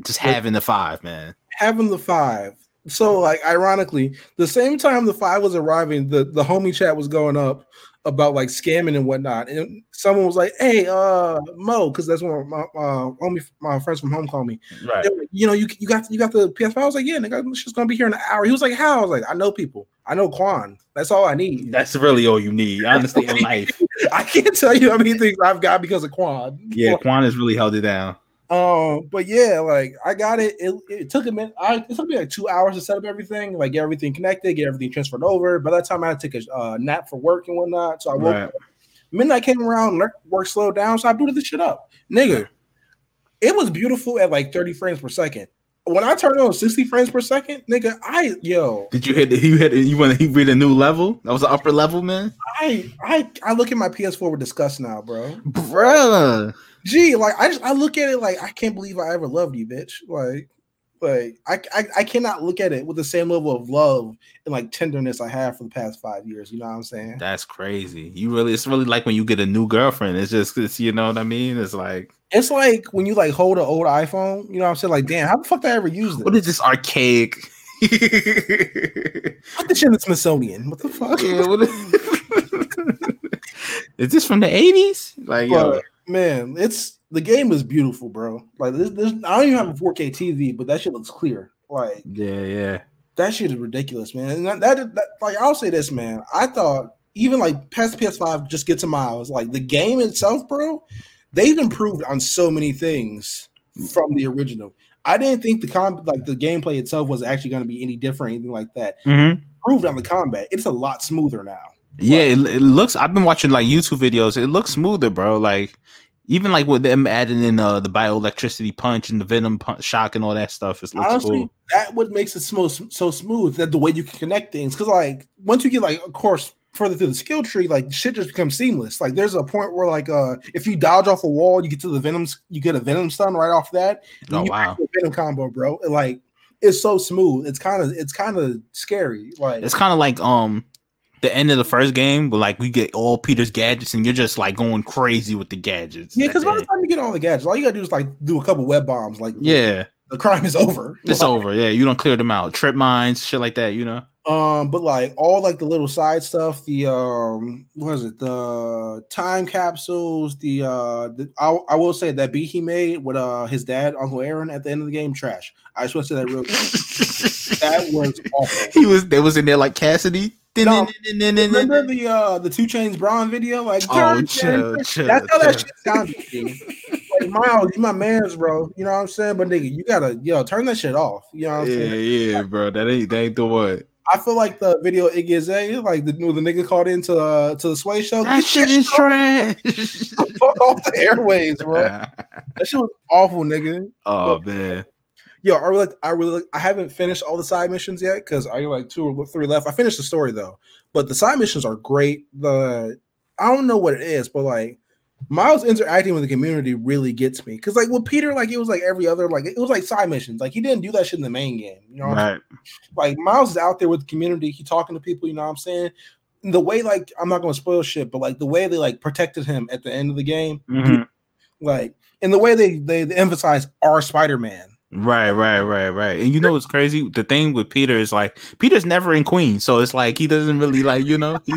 just having the five, man. having the five. So, like, ironically, the same time the five was arriving, the the homie chat was going up about like scamming and whatnot. And someone was like, "Hey, uh, Mo," because that's of my uh, homie, my friends from home call me. Right. Like, you know, you you got you got the PS5. I was like, "Yeah, nigga, just gonna be here in an hour." He was like, "How?" I was like, "I know people. I know Quan. That's all I need. That's really all you need, honestly, in life. I can't tell you how many things I've got because of Quan." Yeah, Quan has really held it down. Um, but yeah, like I got it. It, it took a minute. I it took me like two hours to set up everything, like get everything connected, get everything transferred over. By that time, I had to take a uh, nap for work and whatnot. So I woke Right. up. Midnight came around, work- work slowed down, so I booted the shit up, nigga. It was beautiful at like 30 frames per second. When I turned on 60 frames per second, nigga, I yo, Did you hit? The, you hit? You want to read a new level? That was an upper level, man. I I I look at my PS4 with disgust now, bro. Bruh. Gee, like I just I look at it like I can't believe I ever loved you, bitch. Like, like I, I I cannot look at it with the same level of love and like tenderness I have for the past five years. You know what I'm saying? That's crazy. You really, it's really like when you get a new girlfriend. It's just, it's, you know what I mean? It's like, It's like when you like hold an old iPhone. You know what I'm saying? Like, damn, how the fuck did I ever use this? what is this archaic? Put this shit in the Smithsonian. What the fuck? Yeah, what is, is this from the 80s? Like, yo, man, it's the game is beautiful, bro. Like, this, this, I don't even have a 4K TV, but that shit looks clear. Like, yeah, yeah. that shit is ridiculous, man. And that, that, that like I'll say this, man. I thought even like past PS5 just gets to miles. Like the game itself, bro, they've improved on so many things from the original. I didn't think the com like the gameplay itself was actually going to be any different, anything like that. Mm-hmm. Improved on the combat. It's a lot smoother now. Yeah, it, it looks. I've been watching like YouTube videos. It looks smoother, bro. Like even like with them adding in uh, the bioelectricity punch and the venom punch, shock and all that stuff. It looks Honestly, cool. that what makes it so so smooth. That the way you can connect things, because like once you get like, of course, further through the skill tree, like shit just becomes seamless. Like there's a point where like uh if you dodge off a wall, you get to the venom, you get a venom stun right off that. and Oh you wow, venom combo, bro. Like it's so smooth. It's kind of it's kind of scary. Like it's kind of like um the end of the first game, but like we get all Peter's gadgets, and you're just like going crazy with the gadgets. Yeah, because by the time you get all the gadgets, all you gotta do is like do a couple web bombs. Like, yeah, the crime is over. it's Like, over. Yeah, you don't clear them out. Trip mines, shit like that. You know. Um, but like all like the little side stuff, the um, what is it? The time capsules. The uh, the, I, I will say that beat he made with uh his dad, Uncle Aaron, at the end of the game, trash. I just want to say that real quick. that was awful. he was. They was in there like Cassidy. No. Remember the uh the Two Chains Braun video? Like, Oh, turn, chill, turn. chill, that's how that shit sounded. dude. like Miles, you my man's, bro. You know what I'm saying? But nigga, you gotta yo turn that shit off. You know what I'm Yeah, saying? yeah, yeah, bro. That ain't that ain't the one. I feel like the video Iggy Azalea, like the when the nigga called into uh, to the Sway show. That shit that is trash. fuck off the airways, bro. That shit was awful, nigga. oh man. Yo, I really, I really, I haven't finished all the side missions yet because I got like two or three left. I finished the story though, but the side missions are great. The I don't know what it is, but like Miles interacting with the community really gets me because like with Peter, like it was like every other, like it was like side missions. Like he didn't do that shit in the main game, you know. what I'm Right. like Miles is out there with the community. He talking to people. You know what I'm saying? And the way like I'm not going to spoil shit, but like the way they like protected him at the end of the game, Mhm. like in the way they they, they emphasize our Spider Man. Right, right, right, right. And you know what's crazy? The thing with Peter is like Peter's never in Queens, so it's like he doesn't really like you know he,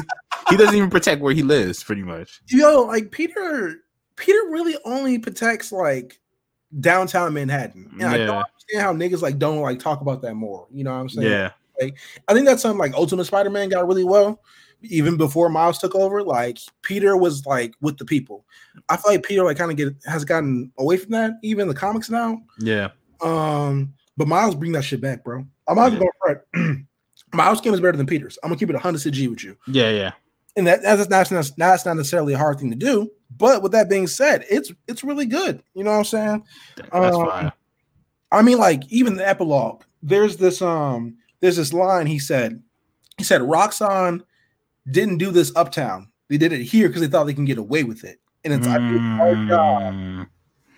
he doesn't even protect where he lives, pretty much. Yo, like Peter, Peter really only protects like downtown Manhattan. And I don't understand how niggas like don't like talk about that more. You know what I'm saying? Yeah, Like I think that's something like Ultimate Spider-Man got really well. Even before Miles took over, like Peter was like with the people. I feel like Peter like kind of get has gotten away from that, even in the comics now. yeah, Um, but Miles bring that shit back, bro. I'm not even going front. Miles game is better than Peter's. I'm gonna keep it 100 G with you, yeah, yeah. and that that's not that's, not necessarily a hard thing to do. But with that being said, it's it's really good. You know what I'm saying? That's Um, fine. I mean, like even the epilogue. There's this um, there's this line he said. He said Roxxon didn't do this uptown. They did it here because they thought they can get away with it. And it's like it's our job Mm.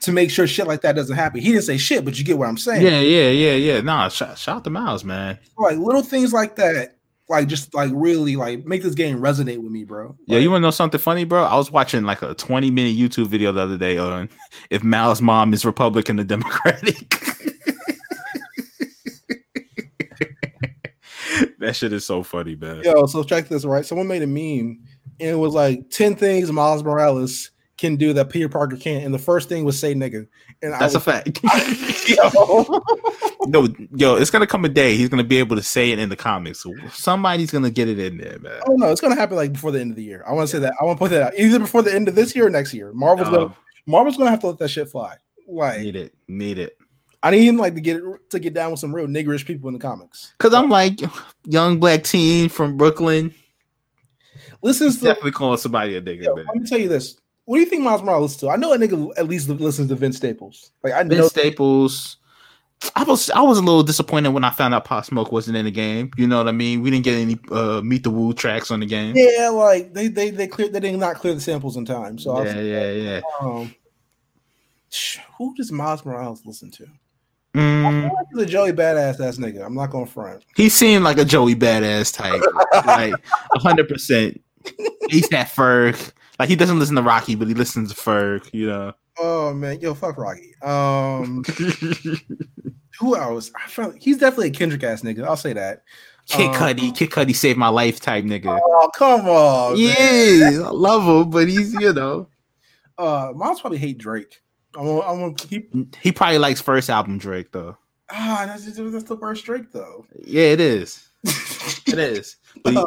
To make sure shit like that doesn't happen. He didn't say shit, but you get what I'm saying. Yeah, yeah, yeah, yeah. Nah, shout, shout out to Miles, man. Like little things like that, like just like really like make this game resonate with me, bro. Yeah, you want to know something funny, bro? I was watching like a 20 minute YouTube video the other day on if Miles' mom is Republican or Democratic. that shit is so funny, man. Yo, so check this right. Someone made a meme, and it was like ten things Miles Morales can do that Peter Parker can't. And the first thing was say nigga. And That's a fact. yo. no, yo, it's gonna come a day he's gonna be able to say it in the comics. Somebody's gonna get it in there, man. Oh, I don't know. It's gonna happen like before the end of the year. I want to say that. I want to put that out either before the end of this year or next year. Marvel's Oh, gonna Marvel's gonna have to let that shit fly. Like need it, need it. I need him like to get to get down with some real niggerish people in the comics. Cause I'm like young black teen from Brooklyn. Listen, to Definitely calling somebody a nigga, yo, let me tell you this. What do you think Miles Morales to? I know a nigga at least listens to Vince Staples. Like I know Vince Staples. I was I was a little disappointed when I found out Pop Smoke wasn't in the game. You know what I mean? We didn't get any uh, Meet the Woo tracks on the game. Yeah, like they they they clear they did not clear the samples in time. So I was, yeah, yeah, yeah. um, who does Miles Morales listen to? Mm, He's a Joey badass ass nigga. I'm not going to front. he seemed like a Joey badass type, like hundred percent. He's that Ferg. Like he doesn't listen to Rocky, but he listens to Ferg. You know. Oh man, yo, fuck Rocky. Um, who else? I felt he's definitely a Kendrick ass nigga. I'll say that. Kid Um, Cudi, Kid Cudi saved my life type nigga. Oh come on, man. Yeah, I love him, but he's you know Uh, Miles probably hate Drake. I'm gonna, I'm gonna keep. he probably likes first album Drake though. Ah, that's, that's the worst Drake though. Yeah, it is. It is. But he,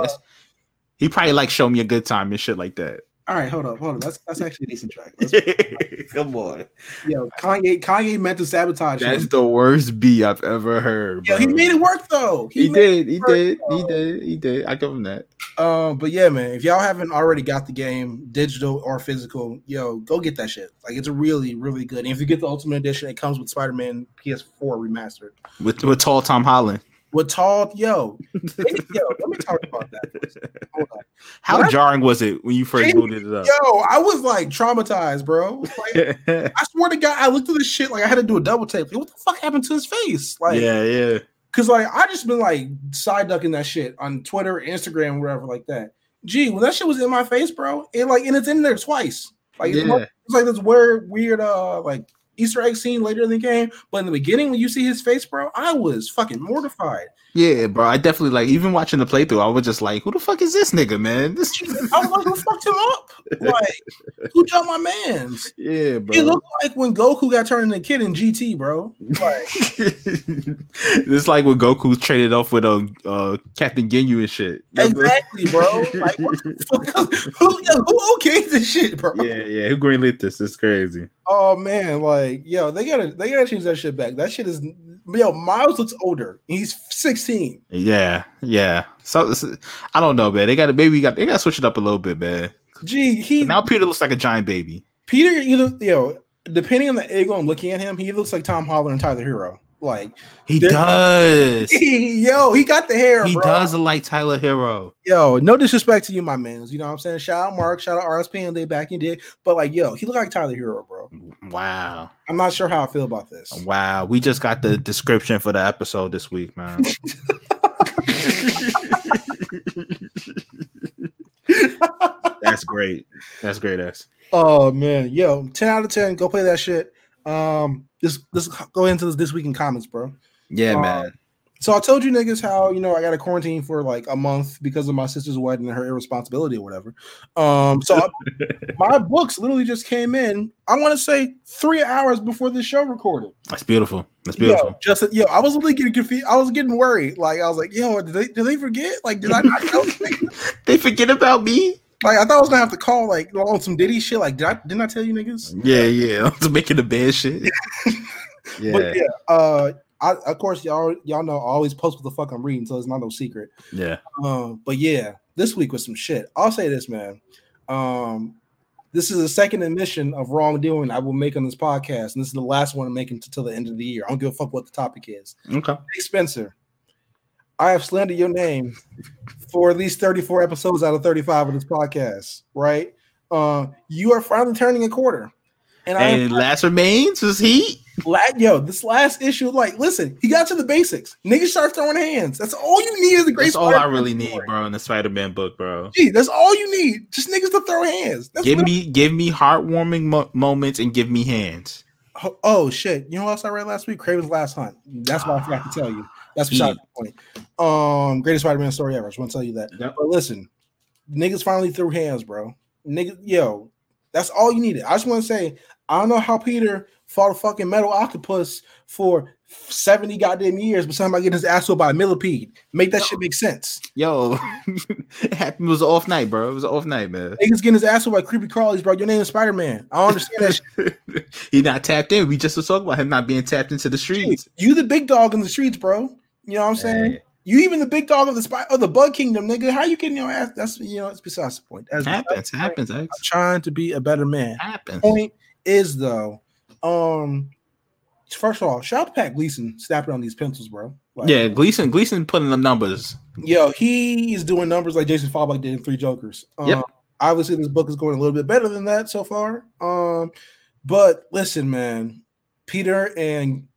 he probably like show me a good time and shit like that. All right, hold up, hold up. That's that's actually a decent track. Let's, Come on. yo, Kanye, Kanye meant to sabotage That's him. the worst beat I've ever heard. Yo, he made it work though. He made did. He work, did. He did. He did. I give him that. Um, but yeah, man, if y'all haven't already got the game, digital or physical, yo, go get that shit. Like it's really, really good. And if you get the Ultimate Edition, it comes with Spider-Man PS4 remastered. With with tall Tom Holland. With tall, yo, yo, let me talk about that. for a second. Hold on. How jarring was it when you first booted it up? Yo, I was like traumatized, bro. Like, I swear to God, I looked at this shit like I had to do a double take. Like, what the fuck happened to his face? Like, yeah, yeah. Cause like I just been like side ducking that shit on Twitter, Instagram, wherever like that. Gee, when that shit was in my face, bro, it like and it's in there twice. Like Yeah. it's like this weird, weird uh like Easter egg scene later in the game. But in the beginning, when you see his face, bro, I was fucking mortified. Yeah, bro. I definitely like even watching the playthrough. I was just like, "Who the fuck is this nigga, man?" This, I was like, who fucked him up? Like, who jumped my man's? yeah, bro. It looked like when Goku got turned into a kid in GT, bro. Like, it's like when Goku traded off with uh, uh Captain Ginyu and shit. Exactly, bro. Like, what the fuck? who, who okayed this shit, bro? Yeah, yeah. Who greenlit this? It's crazy. Oh man, like yo, they gotta they gotta change that shit back. That shit is yo. Miles looks older. He's sixteen. Yeah, yeah. So I don't know, man. They got to maybe got they got to switch it up a little bit, man. Gee, he Now Peter looks like a giant baby. Peter either yo, depending on the angle I'm looking at him, he looks like Tom Holland and Tyler Herro. Like, He does. yo, he got the hair. He bro. does look like Tyler Herro. Yo, no disrespect to you, my man. You know what I'm saying? Shout out Mark, shout out RSP and they back in day. But like, yo, he look like Tyler Herro, bro. Wow, I'm not sure how I feel about this. wow. We just got the description for the episode this week, man. That's great. That's great. That's Oh man, yo, 10 out of 10. Go play that shit. Um, this this go into this this week in comments, bro. yeah, Uh, man. So I told you niggas how you know I got a quarantine for like a month because of my sister's wedding and her irresponsibility or whatever. Um, so I- my books literally just came in. I want to say three hours before this show recorded. That's beautiful. That's beautiful. Yo, just yo, I was really getting confused. I was getting worried. Like I was like, yo, did they did they forget? Like, did I not know? They forget about me. Like I thought I was gonna have to call like on some Diddy shit. Like, did I didn't I tell you niggas? Yeah, yeah. To making the bad shit. yeah. But yeah, uh, I of course y'all y'all know I always post what the fuck I'm reading, so it's not no secret. yeah. Um, but yeah, this week was some shit. I'll say this, man. Um, this is the second admission of wrongdoing I will make on this podcast, and this is the last one I'm making until the end of the year. I don't give a fuck what the topic is. Okay. Hey Spencer, I have slandered your name for at least 34 episodes out of 35 of this podcast, right? Uh, you are finally turning a quarter. And I And last remains was he. La- yo, this last issue, like, listen, he got to the basics. Niggas start throwing hands. That's all you need is the great. That's all I Spider-Man really need, bro, in the Spider-Man book, bro. Gee, that's all you need. Just niggas to throw hands. That's Give me, give me heartwarming mo- moments and give me hands. Oh, oh, shit! You know what else I read last week? Kraven's Last Hunt. That's what I forgot to tell you. That's beside the point. Um, greatest Spider-Man story ever. I just want to tell you that. Yep. But listen, niggas finally threw hands, bro. Niggas, yo, that's all you needed. I just want to say, I don't know how Peter fought a fucking metal octopus for 70 goddamn years, but somebody getting his ass whooped by a millipede. Make that shit make sense. Yo, it happened. It was an off night, bro. It was an off night, man. Niggas getting his ass whooped by creepy crawlies, bro. Your name is Spider-Man. I don't understand that shit. he not tapped in. We just was talking about him not being tapped into the streets. You the big dog in the streets, bro. You know what I'm saying? Hey, You even the big dog of the spy of the bug kingdom, nigga. How you getting your ass? That's you know, it's besides the point. That's happens, happens. I'm trying to be a better man. happens. Point is though, um, first of all, shout out to Pat Gleason snapping on these pencils, bro. Like, Yeah, Gleason, Gleason putting the numbers. yo, he is doing numbers like Jason Fabok did in Three Jokers. Um, Yep. Obviously, this book is going a little bit better than that so far. Um, but listen, man, Peter and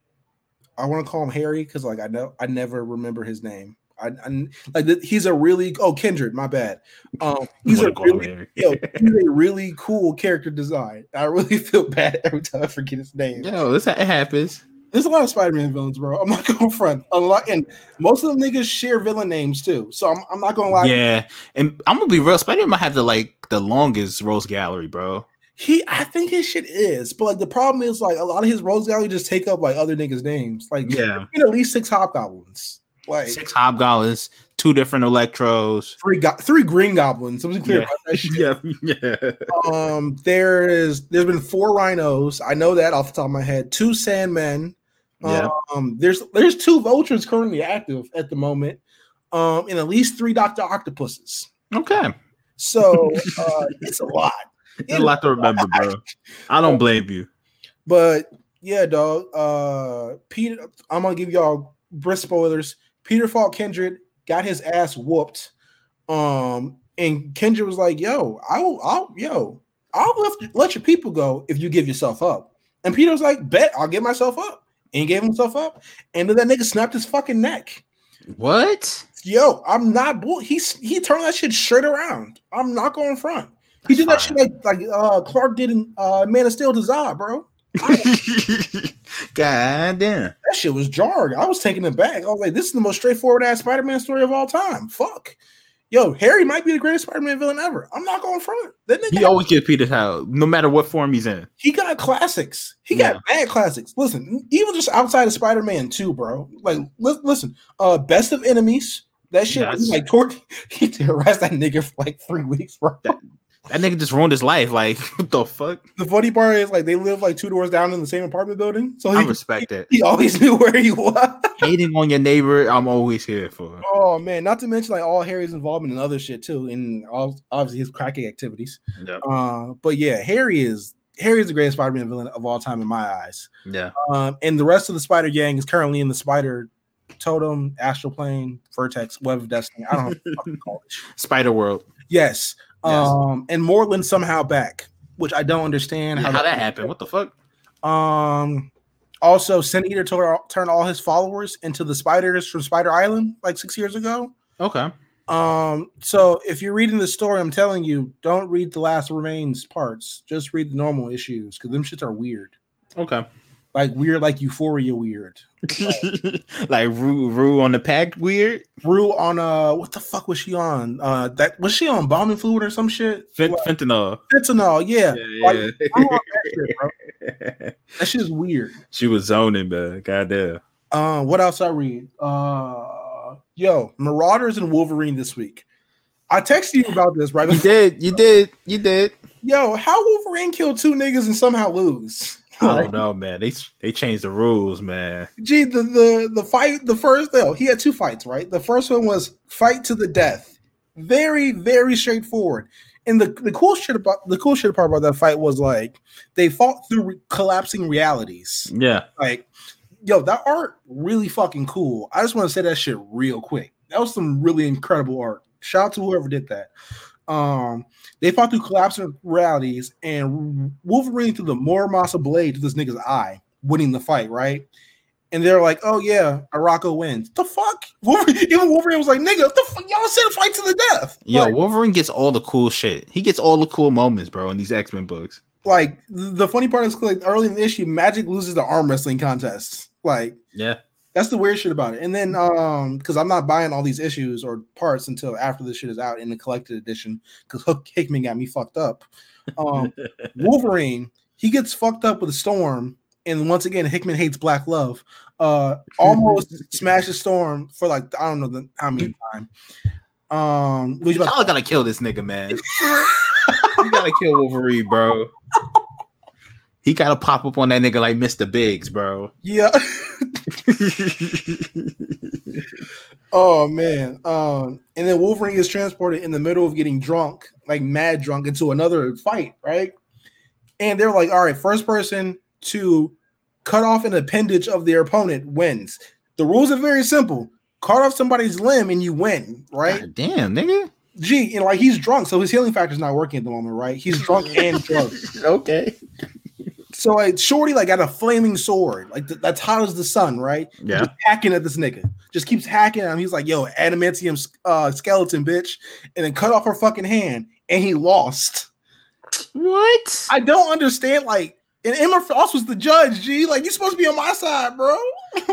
I want to call him Harry because like I know I never remember his name. I, I like th- he's a really oh Kindred, my bad. Um, he's a Wanna call him really yo, he's a really cool character design. I really feel bad every time I forget his name. Yo, this it happens. There's a lot of Spider-Man villains, bro. I'm not going to front. A lot, and most of them niggas share villain names too. So I'm, I'm not gonna lie. Yeah, and I'm gonna be real. Spider Man might have the like the longest rogues gallery, bro. He, I think his shit is, but like the problem is like a lot of his rogues gallery just take up like other niggas' names. Like Yeah, at least six hobgoblins, like six hobgoblins, two different electros. three go- three green goblins. I'm clear Yeah. about that shit. Yeah, yeah. Um, there is there's been four rhinos. I know that off the top of my head. Two sandmen. Yeah. Um, there's there's two vultures currently active at the moment. Um, and at least three Doctor Octopuses. Okay, So uh, it's a lot. It's a lot to remember, bro. I don't blame you. But yeah, dog. Uh, Peter, I'm gonna give y'all brisk spoilers. Peter fought Kindred, got his ass whooped. Um, and Kindred was like, "Yo, I'll, I'll, yo, I'll let, let your people go if you give yourself up." And Peter was like, "Bet I'll give myself up." and he gave himself up, and then that nigga snapped his fucking neck. What? Yo, I'm not bull. He's he turned that shit straight around. I'm not going front. He did that shit like like uh Clark did in uh Man of Steel to Zod, bro. God damn. That shit was jarring. I was taking it back. I was like, this is the most straightforward ass Spider-Man story of all time. Fuck. Yo, Harry might be the greatest Spider-Man villain ever. I'm not going front. That nigga He always gets Peter how no matter what form he's in. he got classics. He got bad classics. Listen, even just outside of Spider Man 2, bro. Like, li- listen, uh, Best of Enemies. That shit, Yes. was like, tor- he terrorized that nigga for like three weeks, bro. That nigga just ruined his life. Like, what the fuck? The funny part is, like, they live like two doors down in the same apartment building, so I he, respect it. he always knew where he was. Hating on your neighbor, I'm always here for. Oh man, not to mention like all Harry's involvement in other shit too, and all, obviously his cracking activities. Yeah. Uh, but yeah, Harry is Harry is the greatest Spider-Man villain of all time in my eyes. Yeah. Um, and the rest of the Spider Gang is currently in the Spider Totem, Astral Plane, Vertex, Web of Destiny. I don't know what the fuck you call it. Spider World. Yes. Yes. Um, and Morlun somehow back, which I don't understand How, that happened? What the fuck? Um, also, Sin Eater turned all his followers into the spiders from Spider Island like six years ago. Okay. Um, so if you're reading the story, I'm telling you, don't read the last remains parts. Just read the normal issues because them shits are weird. Okay. Like weird, like Euphoria weird. like Rue, Rue on the pack weird. Rue on uh what the fuck was she on? Uh that was she on bombing fluid or some shit? Fent- fentanyl. Fentanyl, yeah. Like, Yeah, I'm that shit, bro. That shit is weird. she was zoning, man. Goddamn. Uh, what else I read? Uh, yo, Marauders and Wolverine this week. I texted you about this, right? You did. You did. You did. Yo, how Wolverine killed two niggas and somehow lose? I don't know, man. They they changed the rules, man. Gee, the the the fight, the first though, he had two fights, right? The first one was fight to the death. Very, very straightforward. And the, the cool shit about the cool shit part about that fight was like they fought through re- collapsing realities. Yeah. Like, yo, that art really fucking cool. I just want to say that shit real quick. That was some really incredible art. Shout out to whoever did that. Um, they fought through collapsing realities and Wolverine threw the Muramasa blade to this nigga's eye, winning the fight, right? And they're like, "Oh yeah, Arakko wins." The fuck? Wolverine, even Wolverine was like, "Nigga, what the fuck? Y'all said a fight to the death." Yo, Like- Wolverine gets all the cool shit. He gets all the cool moments, bro, in these X Men books. like the funny part is like early in the issue, Magik loses the arm wrestling contest. Like Yeah. That's the weird shit about it. And then um, because I'm not buying all these issues or parts until after this shit is out in the collected edition, because Hook Hickman got me fucked up. Um, Wolverine, he gets fucked up with a storm, and once again, Hickman hates black love. Uh, almost smashes Storm for like I don't know the, how many time. Um, we about- Y'all gotta kill this nigga, man. you gotta kill Wolverine, bro. He gotta pop up on that nigga like Mr. Biggs, bro. yeah. Oh man. Um, and then Wolverine is transported in the middle of getting drunk, like mad drunk, into another fight, right? And they're like, all right, first person to cut off an appendage of their opponent wins. The rules are very simple. Cut off somebody's limb and you win, right? God damn, nigga. Gee, and like he's drunk, so his healing factor is not working at the moment, right? He's drunk and drunk. Okay. So like Shorty like got a flaming sword, like th- that's hot as the sun, right? Yeah. Just hacking at this nigga. Just keeps hacking at him. He's like, yo, adamantium uh, skeleton, bitch, and then cut off her fucking hand, and he lost. What? I don't understand. Like, and Emma Frost was the judge. G, like you supposed to be on my side, bro.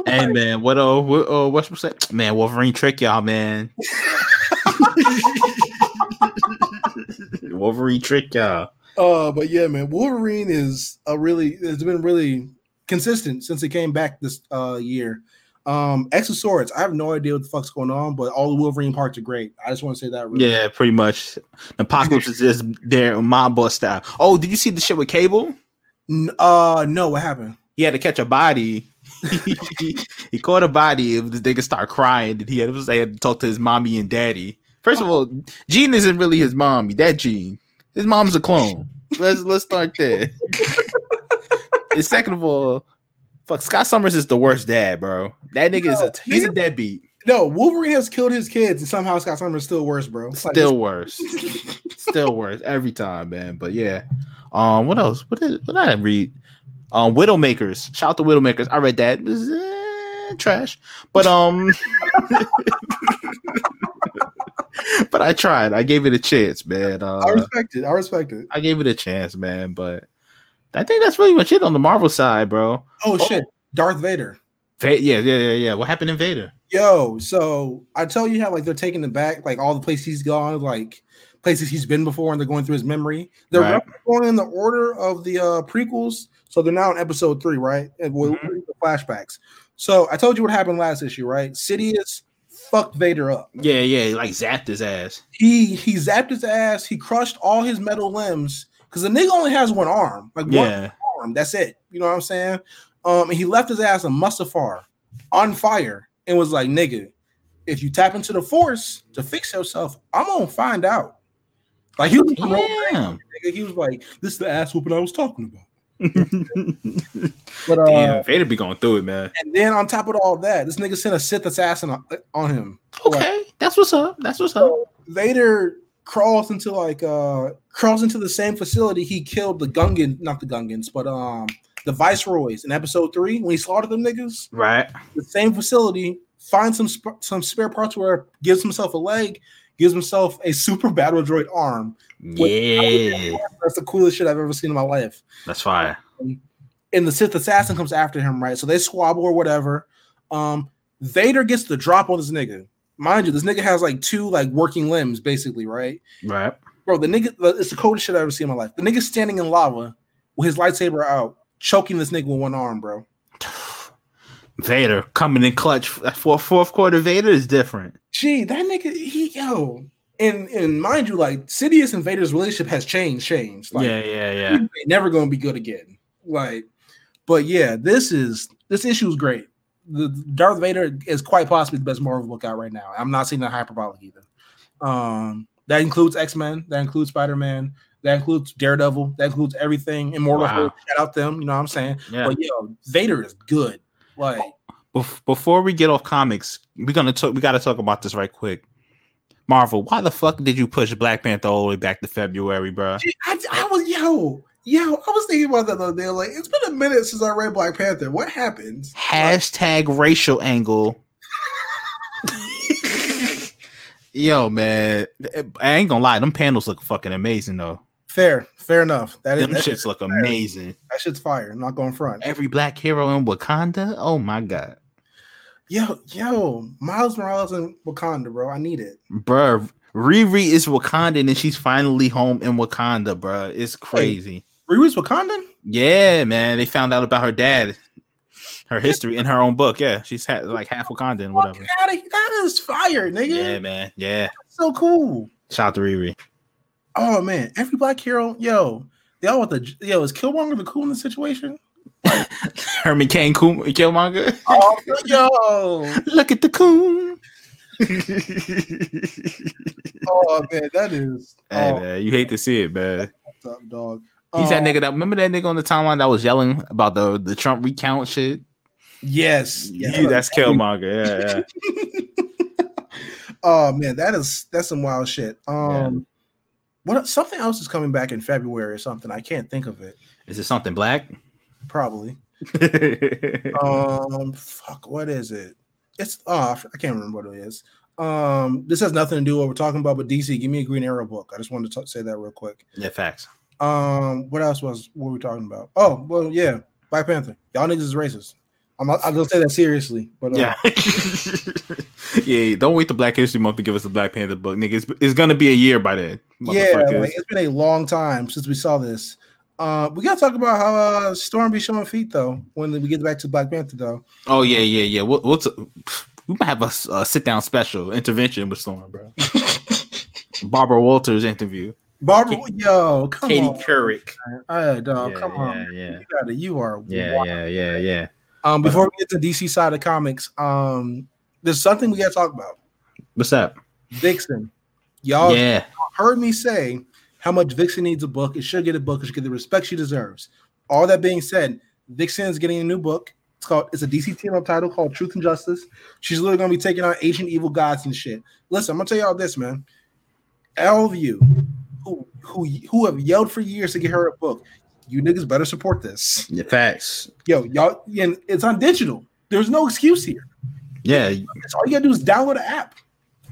Hey man, what uh what uh what's what's that? Man, Wolverine trick y'all, man. Wolverine trick y'all. Uh, but yeah, man, Wolverine is a really it's been really consistent since it came back this uh year. Um, X of Swords, I have no idea what the fuck's going on, but all the Wolverine parts are great. I just want to say that. Really Yeah, pretty much. Apocalypse is just their mob boss style. Oh, did you see the shit with Cable? N- uh, no, what happened? He had to catch a body. he, he caught a body. If the nigga start crying, and he had, he had to talk to his mommy and daddy. First of all, Jean isn't really his mommy. That Jean, his mom's a clone. Let's let's start there. and second of all, fuck Scott Summers is the worst dad, bro. That nigga is a he's a deadbeat. No, Wolverine has killed his kids, and somehow Scott Summers is still worse, bro. It's like- Still worse. Still worse every time, man. But yeah. Um, what else? What did what did I read? Um, Widowmakers. Shout out to Widowmakers. I read that. It was, eh, trash, but um, but I tried. I gave it a chance, man. Uh, I respect it. I respect it. I gave it a chance, man. But I think that's really much it on the Marvel side, bro. Oh shit, Darth Vader. Va- yeah, yeah, yeah, yeah. What happened in Vader? Yo, so I tell you how like they're taking it back, like all the places he's gone, like places he's been before, and they're going through his memory. They're Right. going in the order of the uh prequels, so they're now in episode three, right? And we'll Mhm. the flashbacks. So I told you what happened last issue, right? Sidious fucked Vader up. Yeah, yeah, like zapped his ass. He he zapped his ass. He crushed all his metal limbs because the nigga only has one arm, like one Yeah, arm. That's it. You know what I'm saying? Um, and he left his ass in Mustafar on fire and was like, "Nigga, if you tap into the Force to fix yourself, I'm gonna find out." Like he was, damn, nigga, he was like, "This is the ass whooping I was talking about." But uh, damn. Vader be going through it, man. and then on top of all that, this nigga sent a Sith assassin on, on him. Okay, that's what's up. That's what's up. Vader crawls into like uh crawls into the same facility he killed the Gungan, not the Gungans, but um the Viceroys in episode three when he slaughtered them niggas. Right. The same facility finds some sp- some spare parts where gives himself a leg, gives himself a super battle droid arm. Yeah, That's the coolest shit I've ever seen in my life. that's fire. And the Sith assassin comes after him, right? So they squabble or whatever. Um, Vader gets the drop on this nigga. Mind you, this nigga has like two like working limbs, basically, right? Right. Bro, the nigga, it's the coldest shit I've ever seen in my life. The nigga standing in lava with his lightsaber out, choking this nigga with one arm, bro. Vader coming in clutch for fourth quarter. Vader is different. Gee, that nigga, he yo, and and mind you, like Sidious and Vader's relationship has changed, changed. Like, yeah, yeah, yeah. they never gonna be good again. Like, but yeah, this is this issue is great. The Darth Vader is quite possibly the best Marvel book out right now. I'm not seeing the hyperbolic either. Um, that includes X Men, that includes Spider Man, that includes Daredevil, that includes everything. Immortal Wow. Hulk, shout out them. You know what I'm saying? Yeah. But yo, Vader is good. Like, Bef- Before we get off comics, we're gonna talk. We got to talk about this right quick. Marvel, why the fuck did you push Black Panther all the way back to February, bro? I, I was yo, yo, I was thinking about that the other day. Like, it's been a minute since I read Black Panther. What happened? Hashtag racial angle. Yo, man, I ain't gonna lie. Them panels look fucking amazing, though. Fair, fair enough. That is Them that, shits look amazing. that shit's fire. I'm not going front. Every black hero in Wakanda. Oh my god, Yo, yo, Miles Morales in Wakanda, bro. I need it. bruh. Riri is Wakandan and she's finally home in Wakanda, bruh. It's crazy. Riri's Wakandan? Yeah, man. They found out about her dad, her history in her own book. Yeah, she's had like half Wakandan, whatever. That is fire, nigga. Yeah, man. Yeah. So cool. Shout out to Riri. Oh man, every black hero, yo, they all want the yo. Is Killmonger the cool in the situation? Herman Cain Coon- Killmonger. Oh, yo, Look at the coon. oh man, that is Hey oh, man, you hate to see it, man. what's up, dog. He's that Oh, nigga that remember that nigga on the timeline that was yelling about the the Trump recount shit. Yes, Yeah, that's Killmonger. Yeah, yeah. oh man, that is that's some wild shit. Um, what something else is coming back in February or something? I can't think of it. Is it something black? Probably. Um, fuck, what is it? It's oh, I can't remember what it is. Um, this has nothing to do with what we're talking about, but DC, give me a Green Arrow book. I just wanted to t- say that real quick. yeah, facts. Um, what else was what were we talking about? Oh, well, yeah, Black Panther. Y'all niggas is racist. I'm not, I don't say that seriously, but uh, Yeah. yeah, don't wait the Black History Month to give us the Black Panther book, nigga. It's, it's gonna be a year by then. yeah, like, it's been a long time since we saw this. Uh, we gotta talk about how uh, Storm be showing feet though when we get back to Black Panther though. oh yeah, yeah, yeah. We'll, we'll t- we might have a sit down special intervention with Storm, bro. Barbara Walters interview. Barbara, yo, come Katie on, Couric. Hey, dog, yeah, come yeah, on, yeah, you got it. You are yeah, wild. yeah, yeah, yeah. Um, before we get to DC side of comics, um, there's something we got to talk about. What's up? Dixon? y'all Yeah, heard me say how much Vixen needs a book. It should get a book. It should get the respect she deserves. All that being said, Vixen is getting a new book. It's called. It's a DC team up title called Truth and Justice. She's literally gonna be taking on ancient evil gods and shit. Listen, I'm gonna tell y'all this, man. All of you who who who have yelled for years to get her a book, You niggas better support this. Yeah, facts. Yo, y'all, and it's on digital. There's no excuse here. Yeah, It's all you gotta do is download the app.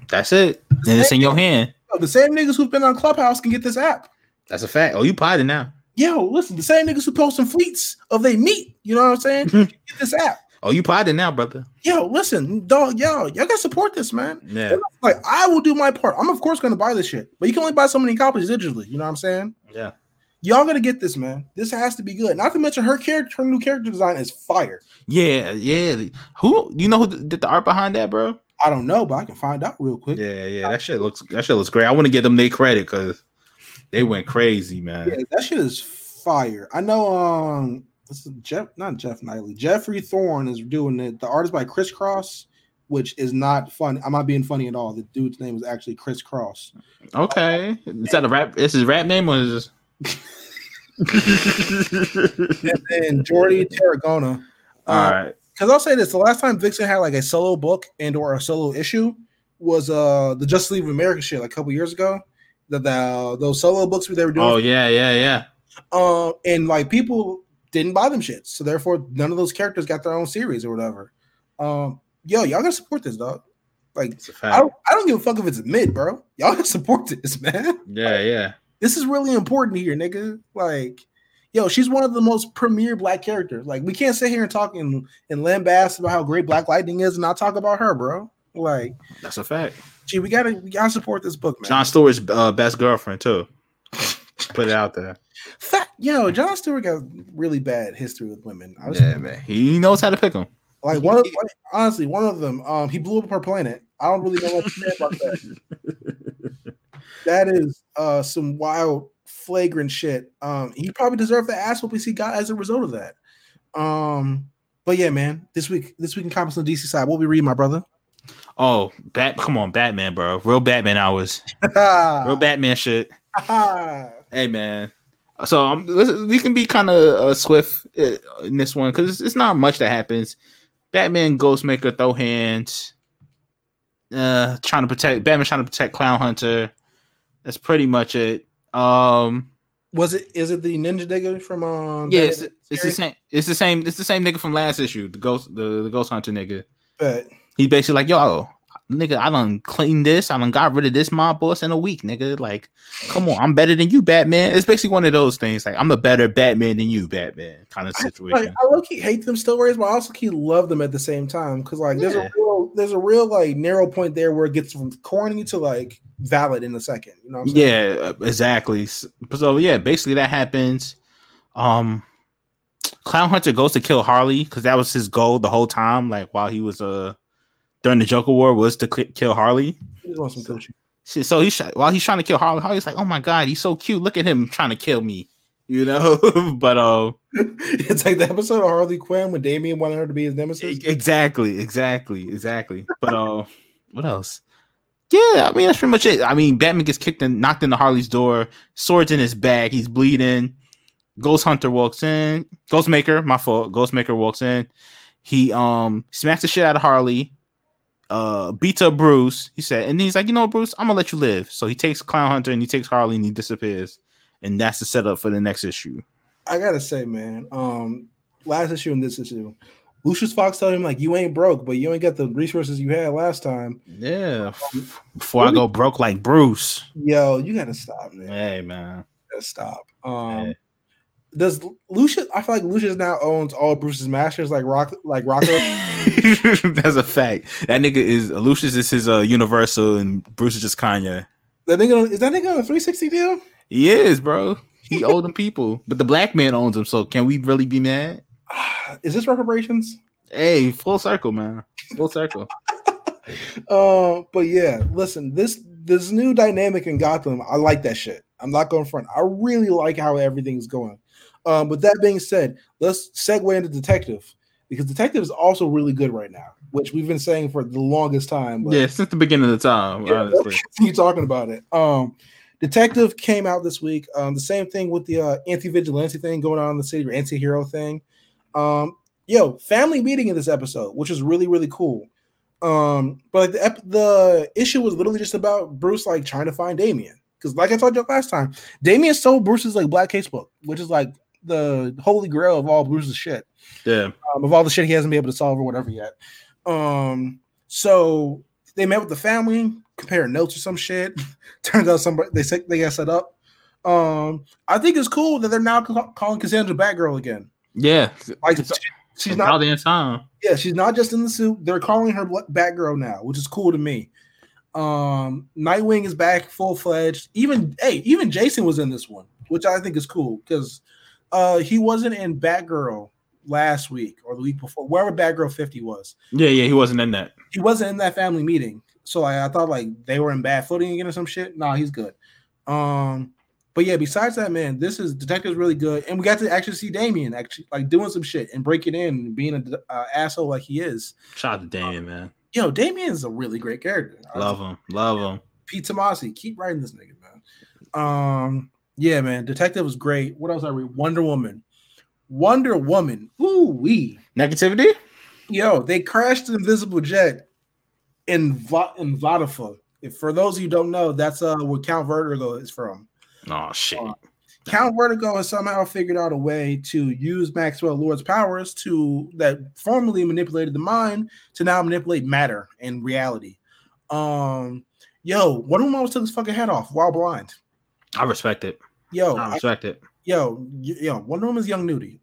that's it. And it's in your hand. The same niggas who've been on Clubhouse can get this app. That's a fact. Oh, you potted now. Yo, listen, the same niggas who posting fleets of they meat, you know what I'm saying? Get this app. Oh, you potted now, brother. Yo, listen, dog, yo, y'all gotta support this, man. Yeah, Like, I will do my part. I'm of course gonna buy this shit, but you can only buy so many copies digitally. You know what I'm saying? yeah. Y'all gotta get this, man. This has to be good. Not to mention her character, her new character design is fire. Yeah, yeah. Who you know who did the art behind that, bro? I don't know, but I can find out real quick. Yeah, yeah. That shit looks that shit looks great. I want to give them their credit because they went crazy, man. Yeah, that shit is fire. I know um this is Jeff, not Jeff Knightley. Jeffrey Thorne is doing it. The art is by Chris Cross, which is not funny. I'm not being funny at all. The dude's name is actually Chris Cross. Okay, is that a rap? Is his rap name or is this? And then Jordi Tarragona. All right. Because I'll say this: the last time Vixen had like a solo book and or a solo issue was uh the Justice League of America shit like a couple years ago. The, the those solo books they were doing, Oh yeah, yeah, yeah. uh, and like people didn't buy them shit, so therefore none of those characters got their own series or whatever. Um, yo, y'all gotta support this dog. Like a I don't, I don't give a fuck if it's mid, bro. Y'all gotta support this, man. Yeah, yeah. This is really important here, nigga. Like, yo, she's one of the most premier black characters. Like, we can't sit here and talk and and lambast about how great Black Lightning is and not talk about her, bro. Like, That's a fact. gee, we gotta we gotta support this book, man. John Stewart's uh, best girlfriend too. Put it out there. Fat, yo, John Stewart got really bad history with women. I was Yeah, man. He knows how to pick them. like one of like, honestly, one of them, um, he blew up our planet. I don't really know what to say about that. that is uh some wild flagrant shit. Um, he probably deserved the ass whoopings he got as a result of that. Um, but yeah, man, this week, this week in comics on the DC side, what we read, my brother. Oh, bat! Come on, Batman, bro. Real Batman hours. Real Batman shit. Hey, man. So um, we can be kind of uh, swift uh, in this one because it's, it's not much that happens. Batman, Ghostmaker throw hands. Uh, trying to protect Batman, trying to protect Clown Hunter. That's pretty much it. Um, Was it? Is it the ninja nigga from? Um, yeah, it's, it's the same. It's the same. It's the same nigga from last issue. The ghost, the, the Ghost Hunter nigga. But He basically like, yo, nigga, I done cleaned this. I done got rid of this mob boss in a week, nigga. Like, come on, I'm better than you, Batman. It's basically one of those things. Like, I'm a better Batman than you, Batman, kind of situation. I low key hate them stories, but I also key love them at the same time because like there's Yeah. a real there's a real like narrow point there where it gets from corny to like valid in a second. You know what I'm saying? Yeah, exactly. S- So yeah, basically that happens. Um, Clown Hunter goes to kill Harley because that was his goal the whole time. Like while he was uh during the Joker War was to ki- kill Harley. He just wants some coochie. Shit, So he's while he's trying to kill Harley, Harley's like, "Oh my god, he's so cute! Look at him trying to kill me," you know. but uh, it's like the episode of Harley Quinn when Damian wanted her to be his nemesis. exactly, exactly, exactly. But uh, what else? Yeah, I mean that's pretty much it. I mean, Batman gets kicked and knocked into Harley's door, swords in his bag, he's bleeding. Ghost Hunter walks in. Ghostmaker, my fault. Ghostmaker walks in. He um smacks the shit out of Harley. Uh, beats up Bruce. He said, and he's like, you know, Bruce, I'm gonna let you live. So he takes Clown Hunter and he takes Harley and he disappears. And that's the setup for the next issue. I gotta say, man, um, last issue and this issue, Lucius Fox told him like you ain't broke, but you ain't got the resources you had last time. Yeah. Before I go broke like Bruce. Yo, you gotta stop, man. Hey man. You gotta stop. Um, Yeah. Does Lucius? I feel like Lucius now owns all Bruce's masters, like Rock, like Rocco. That's a fact. That nigga is Lucius is his uh Universal and Bruce is just Kanye. that nigga is that nigga on a 360 deal? He is, bro. He owe them people. But the black man owns them, so can we really be mad? Is this reparations? Hey, full circle, man. Full circle. Uh, but yeah, listen, this this new dynamic in Gotham, I like that shit. I'm not going front. I really like how everything's going. Um, but that being said, let's segue into detective because detective is also really good right now, which we've been saying for the longest time. But Yeah, since the beginning of the time, Yeah, honestly. you talking about it. Um, Detective came out this week. Um, the same thing with the uh, anti-vigilante thing going on in the city, or anti-hero thing. Um, yo, family meeting in this episode, which is really really cool. Um, but like the ep- the issue was literally just about Bruce like trying to find Damian because, like I told you last time, Damian stole Bruce's like black casebook, which is like the holy grail of all Bruce's shit, Yeah. um, of all the shit he hasn't been able to solve or whatever yet. Um, so they met with the family, comparing notes or some shit. Turns out somebody they said they got set up. Um, I think it's cool that they're now calling Cassandra Batgirl again. Yeah. Like It's- she's About not, damn time. yeah, she's not just in the suit. They're calling her Bla- Batgirl now, which is cool to me. Um, Nightwing is back full fledged. Even hey, even Jason was in this one, which I think is cool because uh he wasn't in Batgirl last week or the week before, wherever Batgirl 50 was. Yeah, yeah, he wasn't in that. He wasn't in that family meeting. So I, I thought like they were in bad footing again or some shit. Nah, he's good. Um, but yeah, besides that, man, this is Detective's really good, and we got to actually see Damian actually like doing some shit and breaking in and being an uh, asshole like he is. Shout out to Damian, man. Yo, Damian's a really great character. Love him. Love him. Pete Tomasi, keep writing this nigga, man. Um, yeah, man, Detective was great. What else I read? Wonder Woman. Wonder Woman. Ooh wee. Negativity? Yo, they crashed the invisible jet in Va- in Vodafone. If for those who don't know, that's uh where Count Vertigo is from. Oh shit. Uh, Count Vertigo has somehow figured out a way to use Maxwell Lord's powers to that formerly manipulated the mind to now manipulate matter and reality. Um, yo, Wonder Woman almost took his fucking head off while blind. I respect it. Yo, I I- respect it. yo, yo, Wonder Woman's young nudie.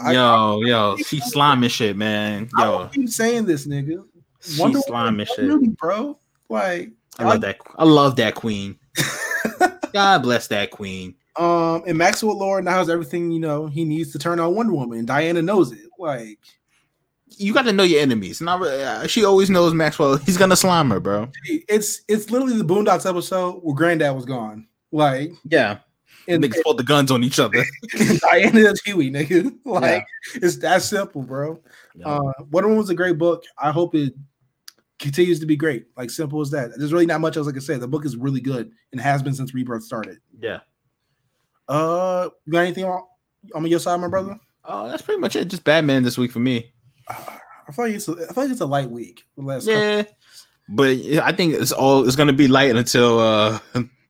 I, Yo, yo, she sliming shit, man. I Yo, don't keep saying this, nigga. she Wonder sliming Woman's shit. nudie, bro. Like, I love that. I love that queen. God bless that queen. Um, and Maxwell Lord now has everything you know he needs to turn on Wonder Woman, and Diana knows it. Like, You got to know your enemies. Not uh, she always knows Maxwell. He's gonna slime her, bro. it's it's literally the Boondocks episode where Granddad was gone. Like, Yeah, and, niggas pulled the guns on each other. and Diana is Huey, nigga. Like, it's that simple, bro. Uh, Wonder Woman was a great book. I hope it continues to be great. Like, simple as that. There's really not much else I can say. The book is really good and has been since Rebirth started. yeah. Uh, you got anything on, on your side, my brother? Oh, that's pretty much it. Just Batman this week for me. I feel like it's a, I feel like it's a light week. The last couple- Yeah, but I think it's all it's gonna be light until uh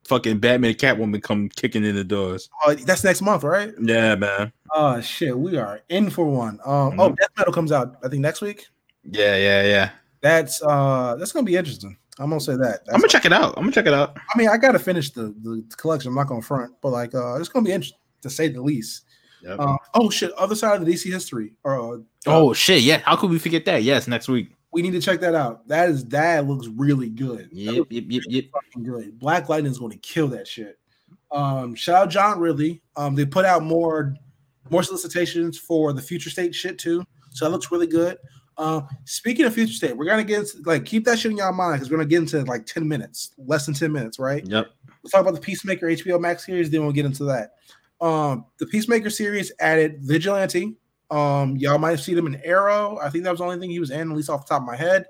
fucking Batman and Catwoman come kicking in the doors. Oh, that's next month, right? Yeah, man. Oh shit, we are in for one. Um, oh, Mhm. Death Metal comes out I think next week. Yeah, yeah, yeah. That's uh, that's gonna be interesting. I'm gonna say that. That's, I'm gonna check it out. I'm gonna check it out. I mean, I gotta finish the the collection. I'm not gonna front, but like, uh, it's gonna be interesting to say the least. Yep. Uh, oh shit, other side of the DC history. Uh, oh shit, yeah. How could we forget that? Yes, next week. We need to check that out. That is that looks really good. Yep, looks yep, yep, yep. good. Black Lightning is going to kill that shit. Um, shout out John Ridley. Um, they put out more more solicitations for the future state shit too. So that looks really good. Um, speaking of future state, we're gonna get into, like keep that shit in your mind because we're gonna get into like 10 minutes, less than 10 minutes, right? Yep. We'll talk about the Peacemaker HBO Max series, then we'll get into that. Um, the Peacemaker series added Vigilante. Um, y'all might have seen him in Arrow. I think that was the only thing he was in, at least off the top of my head.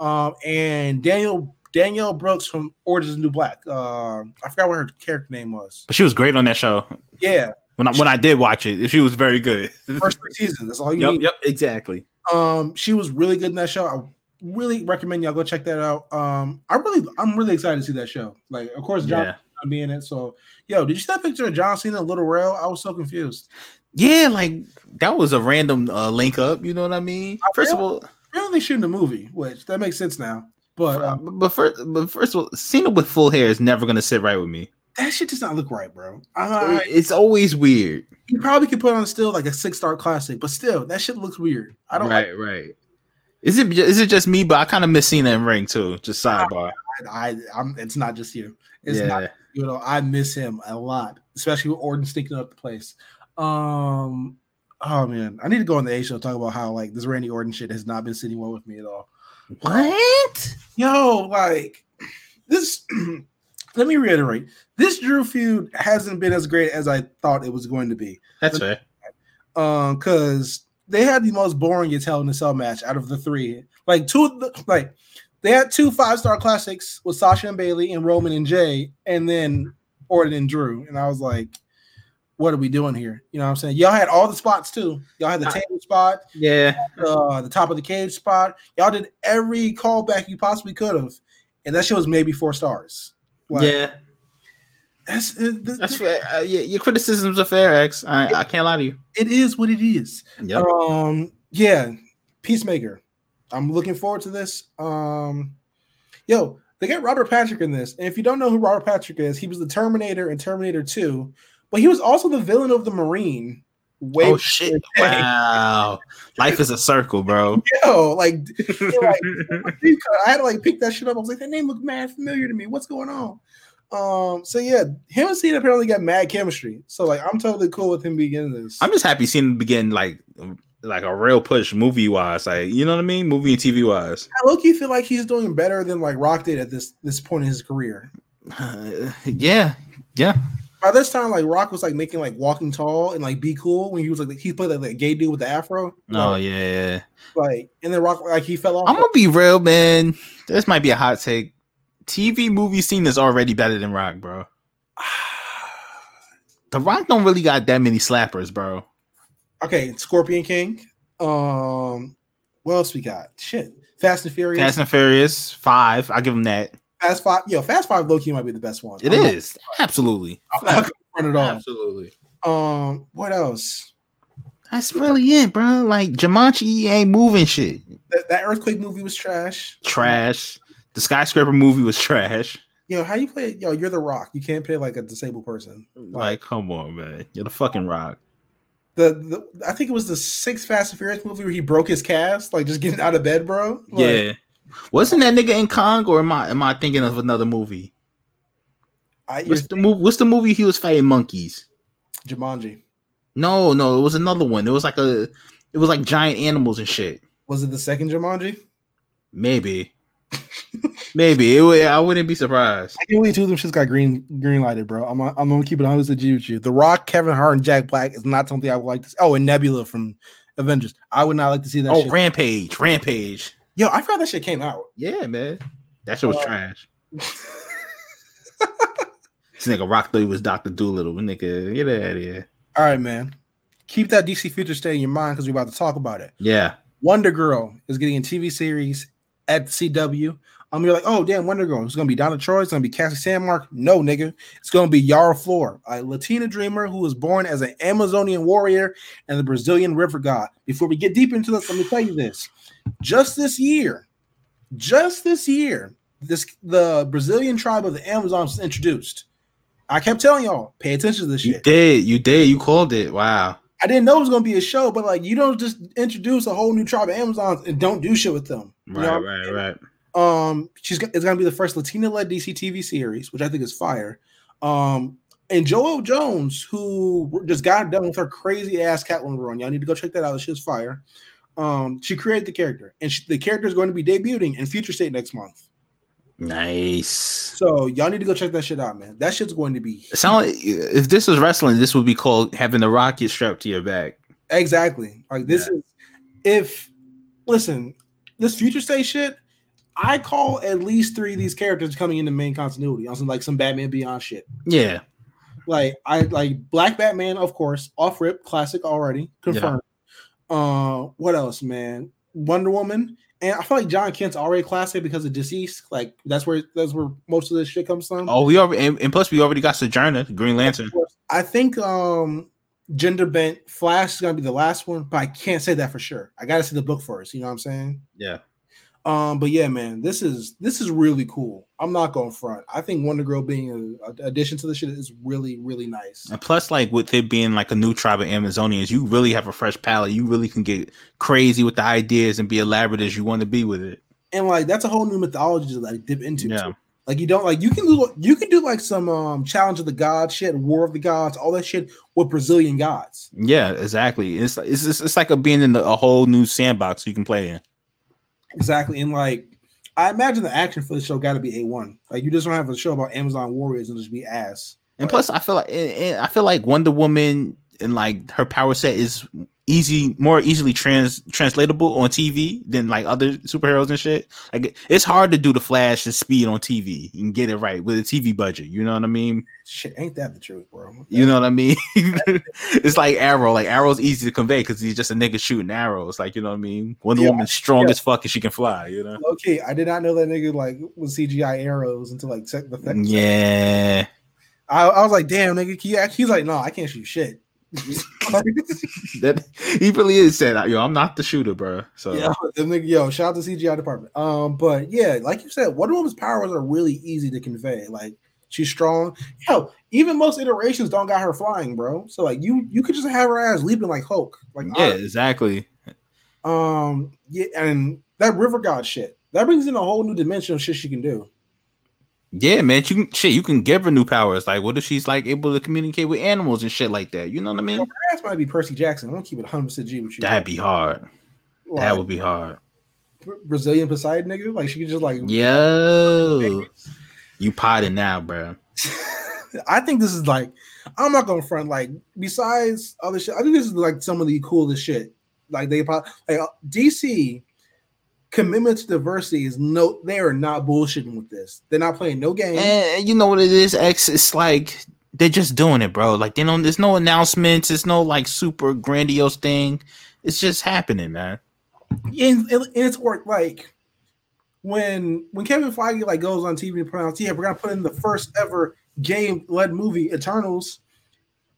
Um, and Daniel Danielle Brooks from Orange is the New Black. Uh, I forgot what her character name was. But she was great on that show. Yeah, When I when I did watch it, she was very good. first three seasons. That's all you yep, need. yep, exactly. Um, she was really good in that show. I really recommend y'all go check that out. Um, I really, I'm really excited to see that show. Like, of course, John Yeah. Cena be in it. So, yo, did you see that picture of John Cena and Lil Rel? I was so confused. Yeah, like that was a random uh, link up. You know what I mean? First of all, Apparently, shooting a movie, which that makes sense now. But um, but first, but first of all, Cena with full hair is never gonna sit right with me. that shit does not look right, bro. Uh, It's always weird. you probably could put on still like a six star classic, but still, that shit looks weird. I don't right, right. Is it is it just me? But I kind of miss Cena in ring too. Just sidebar. I, I I'm it's not just you. It's yeah, not you know, I miss him a lot, especially with Orton sneaking up the place. Um oh man, I need to go on the A show talk about how like this Randy Orton shit has not been sitting well with me at all. what? Yo, like this let me reiterate. This Drew feud hasn't been as great as I thought it was going to be. That's fair. Um, because they had the most boring as hell in the cell match out of the three. Like two of the, like they had two five star classics with Sasha and Bailey and Roman and Jay, and then Orton and Drew. And I was like, what are we doing here? You know what I'm saying? Y'all had all the spots too. Y'all had the table spot, Yeah, uh, the top of the cage spot. Y'all did every callback you possibly could have, and that shit was maybe four stars. Like, yeah. That's, uh, th- That's th- fair. Uh, yeah, your criticisms are fair, X. I, I can't lie to you. it is what it is. Yep. Um, yeah, Peacemaker. I'm looking forward to this. Um, yo, they got Robert Patrick in this, and if you don't know who Robert Patrick is, he was the Terminator in Terminator 2, but he was also the villain of the Marine. Way oh shit! Wow, life is a circle, bro. yo, like, like, I had to like pick that shit up. I was like, that name looked mad familiar to me. What's going on? Um, so yeah, him and Cena apparently got mad chemistry. So like, I'm totally cool with him beginning this. I'm just happy seeing him begin like like a real push movie wise, like you know what I mean, movie and TV wise. I low key feel like he's doing better than like Rock did at this this point in his career. Uh, yeah, yeah. By this time, like Rock was like making like Walking Tall and like Be Cool when he was like he played like, that gay dude with the afro. Oh Like, yeah, yeah. like and then Rock like he fell off. I'm gonna be real, man. This might be a hot take. TV movie scene is already better than Rock, bro. The Rock don't really got that many slappers, bro. okay, Scorpion King. Um, what else we got? Shit, Fast and Furious. Fast and Furious Five, I give him that. Fast Five. Yo, Fast Five low key might be the best one. It I'm not- absolutely, I'm not gonna it off. absolutely. Um, what else? That's really it, bro. Like Jumanji ain't moving shit. That, that earthquake movie was trash. Trash. The skyscraper movie was trash. Yo, how you play? Yo, you're the Rock. You can't play like a disabled person. Like, come on, man. You're the fucking rock. The, the I think it was the sixth Fast and Furious movie where he broke his cast, like just getting out of bed, bro. Like, yeah. Wasn't that nigga in Kong, or am I am I thinking of another movie? I, What's the movie? What's the movie he was fighting monkeys? Jumanji. No, no, it was another one. It was like a, it was like giant animals and shit. Was it the second Jumanji? Maybe, maybe it would. I wouldn't be surprised. I can't believe two of them shits got green green lighted, bro. I'm I'm gonna keep it honest with you. with you. The Rock, Kevin Hart, and Jack Black is not something I would like to. See. Oh, and Nebula from Avengers. I would not like to see that. Oh, shit. Rampage, Rampage. Yo, I forgot that shit came out. Yeah, man, that shit was Uh, trash. This nigga Rock thought he was Doctor Doolittle. Nigga, get out of here. All right, man. Keep that DC future stay in your mind because we're about to talk about it. Yeah, Wonder Girl is getting a TV series at CW. Um, you're like, oh damn, Wonder Girl. It's gonna be Donna Troy. It's gonna be Cassie Sandsmark. No, nigga. It's gonna be Yara Flor, a Latina dreamer who was born as an Amazonian warrior and the Brazilian river god. Before we get deep into this, let me tell you this: just this year, just this year, this the Brazilian tribe of the Amazons was introduced. I kept telling y'all, pay attention to this year. you shit. did, you did, you called it. Wow. I didn't know it was gonna be a show, but like you don't just introduce a whole new tribe of Amazons and don't do shit with them. You Right, know? right, right. Um, she's it's gonna be the first Latina-led DC TV series, which I think is fire. Um, and Joëlle Jones, who just got done with her crazy ass Catwoman run, y'all need to go check that out. She's fire. Um, she created the character, and she, the character is going to be debuting in Future State next month. Nice. So y'all need to go check that shit out, man. That shit's going to be It sound like if this was wrestling, this would be called having the rocket strapped to your back. Exactly. Like this Yeah. is if listen, this future state shit, I call at least three of these characters coming into main continuity on some like some Batman Beyond shit. Yeah. Like I like Black Batman, of course, off rip, classic already confirmed. Uh, what else, man? Wonder Woman, and I feel like Jon Kent's already classic because of DCeased. Like that's where that's where most of this shit comes from. Oh, we already and, and plus we already got Sojourner, Green Lantern. I think um gender bent Flash is gonna be the last one, but I can't say that for sure. I gotta see the book first. You know what I'm saying? Yeah. Um, but yeah, man, this is this is really cool. I'm not going to front. I think Wonder Girl being a, a addition to the shit is really really nice. And plus, like with it being like a new tribe of Amazonians, you really have a fresh palette. You really can get crazy with the ideas and be elaborate as you want to be with it. And like that's a whole new mythology to like dip into. Yeah. too. Like you don't like you can do you can do like some um challenge of the gods shit, war of the gods, all that shit with Brazilian gods. Yeah, exactly. It's it's it's, it's like a being in the, a whole new sandbox you can play in. Exactly. And like I imagine the action for the show got to be A1. Like you just don't have a show about Amazon warriors and just be ass. And plus, I feel like I feel like Wonder Woman and like her power set is easy, more easily trans translatable on TV than like other superheroes and shit. Like it's hard to do the Flash and Speed on TV and get it right with a TV budget. You know what I mean? Shit, ain't that the truth, bro? You know what I mean? it's like Arrow. Like Arrow's easy to convey because he's just a nigga shooting arrows. Like you know what I mean? Wonder Yeah, Woman's strong yeah. as fuck and she can fly. You know? Okay, I did not know that nigga like was CGI arrows until like sec- the second. Yeah. I, I was like, damn, nigga, can you act? He's like, no, I can't shoot shit. That he really is said, "Yo, I'm not the shooter, bro." So Yeah, yo, shout out to CGI department. Um, but yeah, like you said, Wonder Woman's powers are really easy to convey. Like she's strong. Yo, even most iterations don't got her flying, bro. So like you, you could just have her ass leaping like Hulk. Like yeah, exactly. um, yeah, and that River God shit that brings in a whole new dimension of shit she can do. Yeah, man. You can shit. You can give her new powers. Like, what if she's like able to communicate with animals and shit like that? You know what I mean? Her ass might be Percy Jackson. I'm gonna keep it 100 percent G with you. That'd be hard. Like, That would be hard. Brazilian Poseidon nigga. Like she could just like Yo, you potting now, bro. I think this is like I'm not gonna front like besides other shit. I think this is like some of the coolest shit. Like they probably like uh, DC commitment to diversity is no they are not bullshitting with this. They're not playing no games. And you know what it is, X? It's like they're just doing it, bro. Like they don't. There's no announcements. it's no like super grandiose thing. It's just happening, man. and, and it's work like when when Kevin Feige like goes on TV and pronounce, yeah, we're gonna put in the first ever game led movie, Eternals.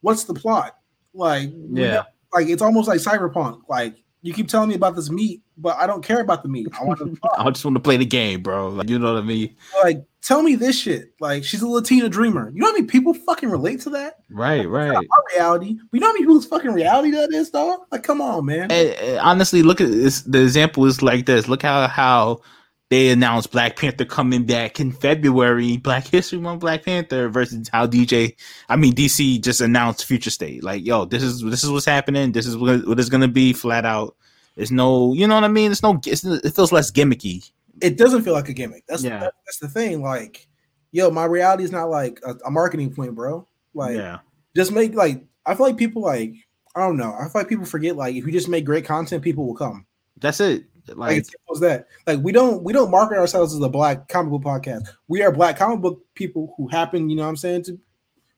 What's the plot? Like, Yeah. know- like it's almost like Cyberpunk. Like you keep telling me about this meat, but I don't care about the meat. I want to I just want to play the game, bro. Like you know what I mean? like tell me this shit. Like she's a Latina dreamer. You know how many people fucking relate to that? Right, right. Our reality. We know how many people's fucking reality that is, dog. Like, come on, man. And, and honestly, look at this. The example is like this. Look how how they announced Black Panther coming back in February. Black History Month, Black Panther versus how DJ, I mean DC, just announced Future State. Like, yo, this is this is what's happening. This is what, what it's gonna be. Flat out. There's no, you know what I mean. It's no. It's, it feels less gimmicky. it doesn't feel like a gimmick. That's Yeah. that- that's the thing. Like, yo, my reality is not like a, a marketing point, bro. Like, yeah, just make like I feel like people like I don't know. I feel like people forget like if you just make great content, people will come. that's it. Like, Like, it's simple as that. Like we don't we don't market ourselves as a black comic book podcast. We are black comic book people who happen, you know what I'm saying, to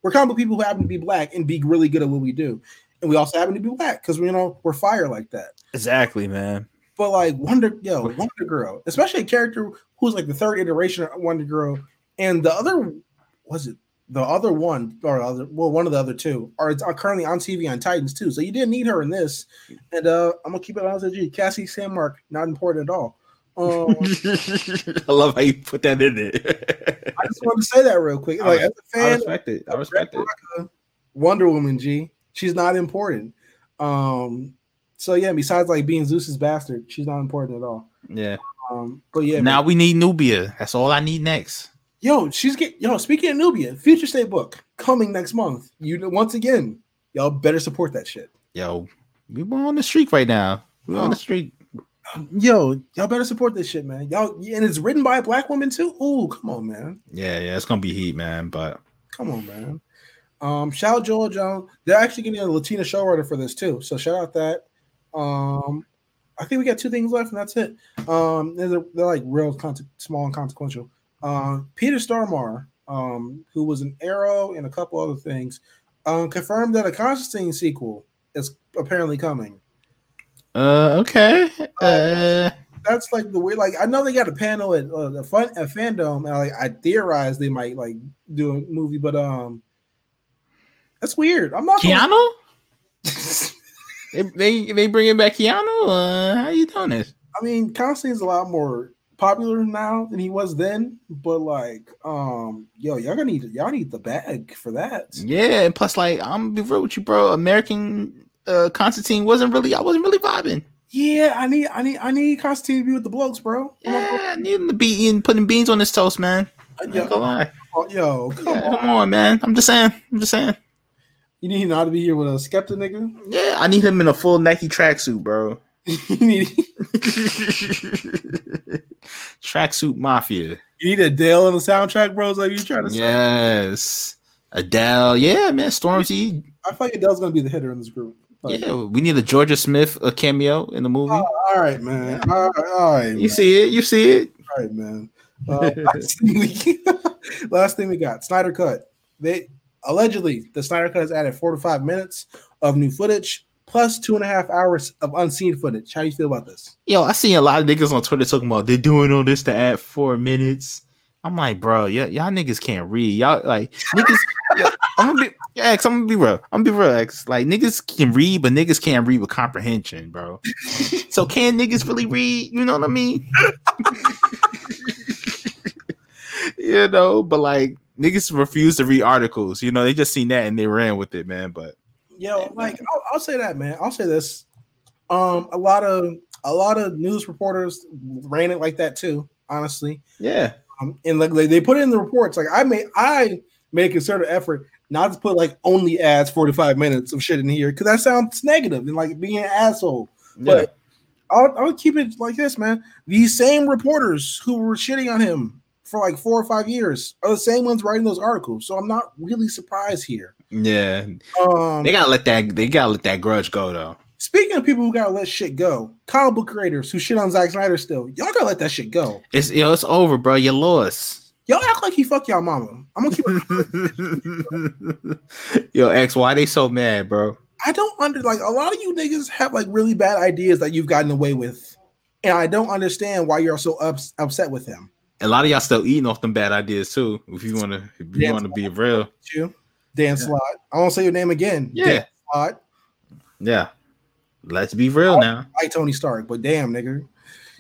we're comic book people who happen to be black and be really good at what we do. And we also happen to be black because you know we're fire like that. exactly, man. But like Wonder, yo, Wonder Girl, especially a character who's like the third iteration of Wonder Girl, and the other was it the other one or other well one of the other two are, are currently on TV on Titans too. So you didn't need her in this. And uh I'm gonna keep it honest with you, Cassie Sandsmark, not important at all. Um, I love how you put that in there. I just wanted to say that real quick. Like as a I fan, respect it. I respect it. Wonder Woman G, she's not important. Um, so yeah, besides like being Zeus's bastard, she's not important at all. Yeah. Um, but yeah, Now we need Nubia. That's all I need next. Yo, she's get yo. Speaking of Nubia, Future State book coming next month. You once again, y'all better support that shit. Yo, we are on the streak right now. We're on the Oh. streak. Yo, y'all better support this shit, man. Y'all, and it's written by a black woman too. Ooh, come on, man. Yeah, yeah, it's gonna be heat, man. But Come on, man. Um, shout out Joëlle Jones. They're actually getting a Latina showrunner for this too. So shout out that. Um, I think we got two things left, and that's it. Um, they're, they're like real conse- small and consequential. Um, Peter Stormare, um, who was an Arrow and a couple other things, um, confirmed that a Constantine sequel is apparently coming. uh, okay. Uh, That's like the way. Like I know they got a panel at uh, the fun at fandom, and like I theorize they might like do a movie, but um, that's weird. I'm not. gonna- Keanu? they, they they bringing back Keanu? Uh, how you doing this? I mean, Constantine's a lot more popular now than he was then, but like, um, yo, y'all gonna need y'all need the bag for that. Yeah, and plus, like, I'm gonna be real with you, bro. American uh Constantine wasn't really. I wasn't really vibing. Yeah, I need, I need, I need Constantine to be with the blokes, bro. Yeah, I need him to be eating, putting beans on his toast, man. I gonna- lie. yo, yo, come Yeah, on. come on, man. I'm just saying. I'm just saying. You need him not to be here with a skeptic nigga. Yeah, I need him in a full Nike tracksuit, bro. you need, tracksuit mafia. you need Adele on the soundtrack, bros. Like you trying to say? Yes. Adele. Yeah, man. Stormzy. I feel like Adele's gonna be the hitter in this group. Like, Yeah, we need a Jorja Smith a cameo in the movie. all right, man. All right, all right, you man. see it? You see it? All right, man. Uh, last, thing we, last thing we got Snyder Cut. They allegedly the Snyder Cut has added four to five minutes of new footage plus two and a half hours of unseen footage. How do you feel about this? Yo, I seen a lot of niggas on Twitter talking about they're doing all this to add four minutes. I'm like, bro, y- y'all niggas can't read. Y'all like niggas I'm gonna be X. I'm gonna be real. I'm gonna be real. X. Like niggas can read, but niggas can't read with comprehension, bro. so can niggas really read? You know what I mean? you know, but like niggas refuse to read articles. You know, they just seen that and they ran with it, man. But Yo, like I'll, I'll say that, man. I'll say this. Um, a lot of a lot of news reporters ran it like that too. Honestly, yeah, um, and like they, put it in the reports. Like I made I made a concerted effort not to put like only ads forty five minutes of shit in here because that sounds negative and like being an asshole. yeah. But I'll, I'll keep it like this, man. These same reporters who were shitting on him for like four or five years are the same ones writing those articles. So I'm not really surprised here. Yeah. Um, They gotta let that. They gotta let that grudge go though. Speaking of people who gotta let shit go, comic book creators who shit on Zack Snyder still, y'all gotta let that shit go. It's yo, it's over, bro. You lost. Y'all act like he fuck y'all mama. I'm gonna keep it. yo, X, why they so mad, bro? I don't under like a lot of you niggas have like really bad ideas that you've gotten away with, and I don't understand why you're so ups, upset with him. A lot of y'all still eating off them bad ideas too. If you wanna, if you wanna be real, You, Dan Slott. I won't say your name again. Yeah. Dan Slott. yeah. Let's be real now. I Tony Stark, but damn, nigga.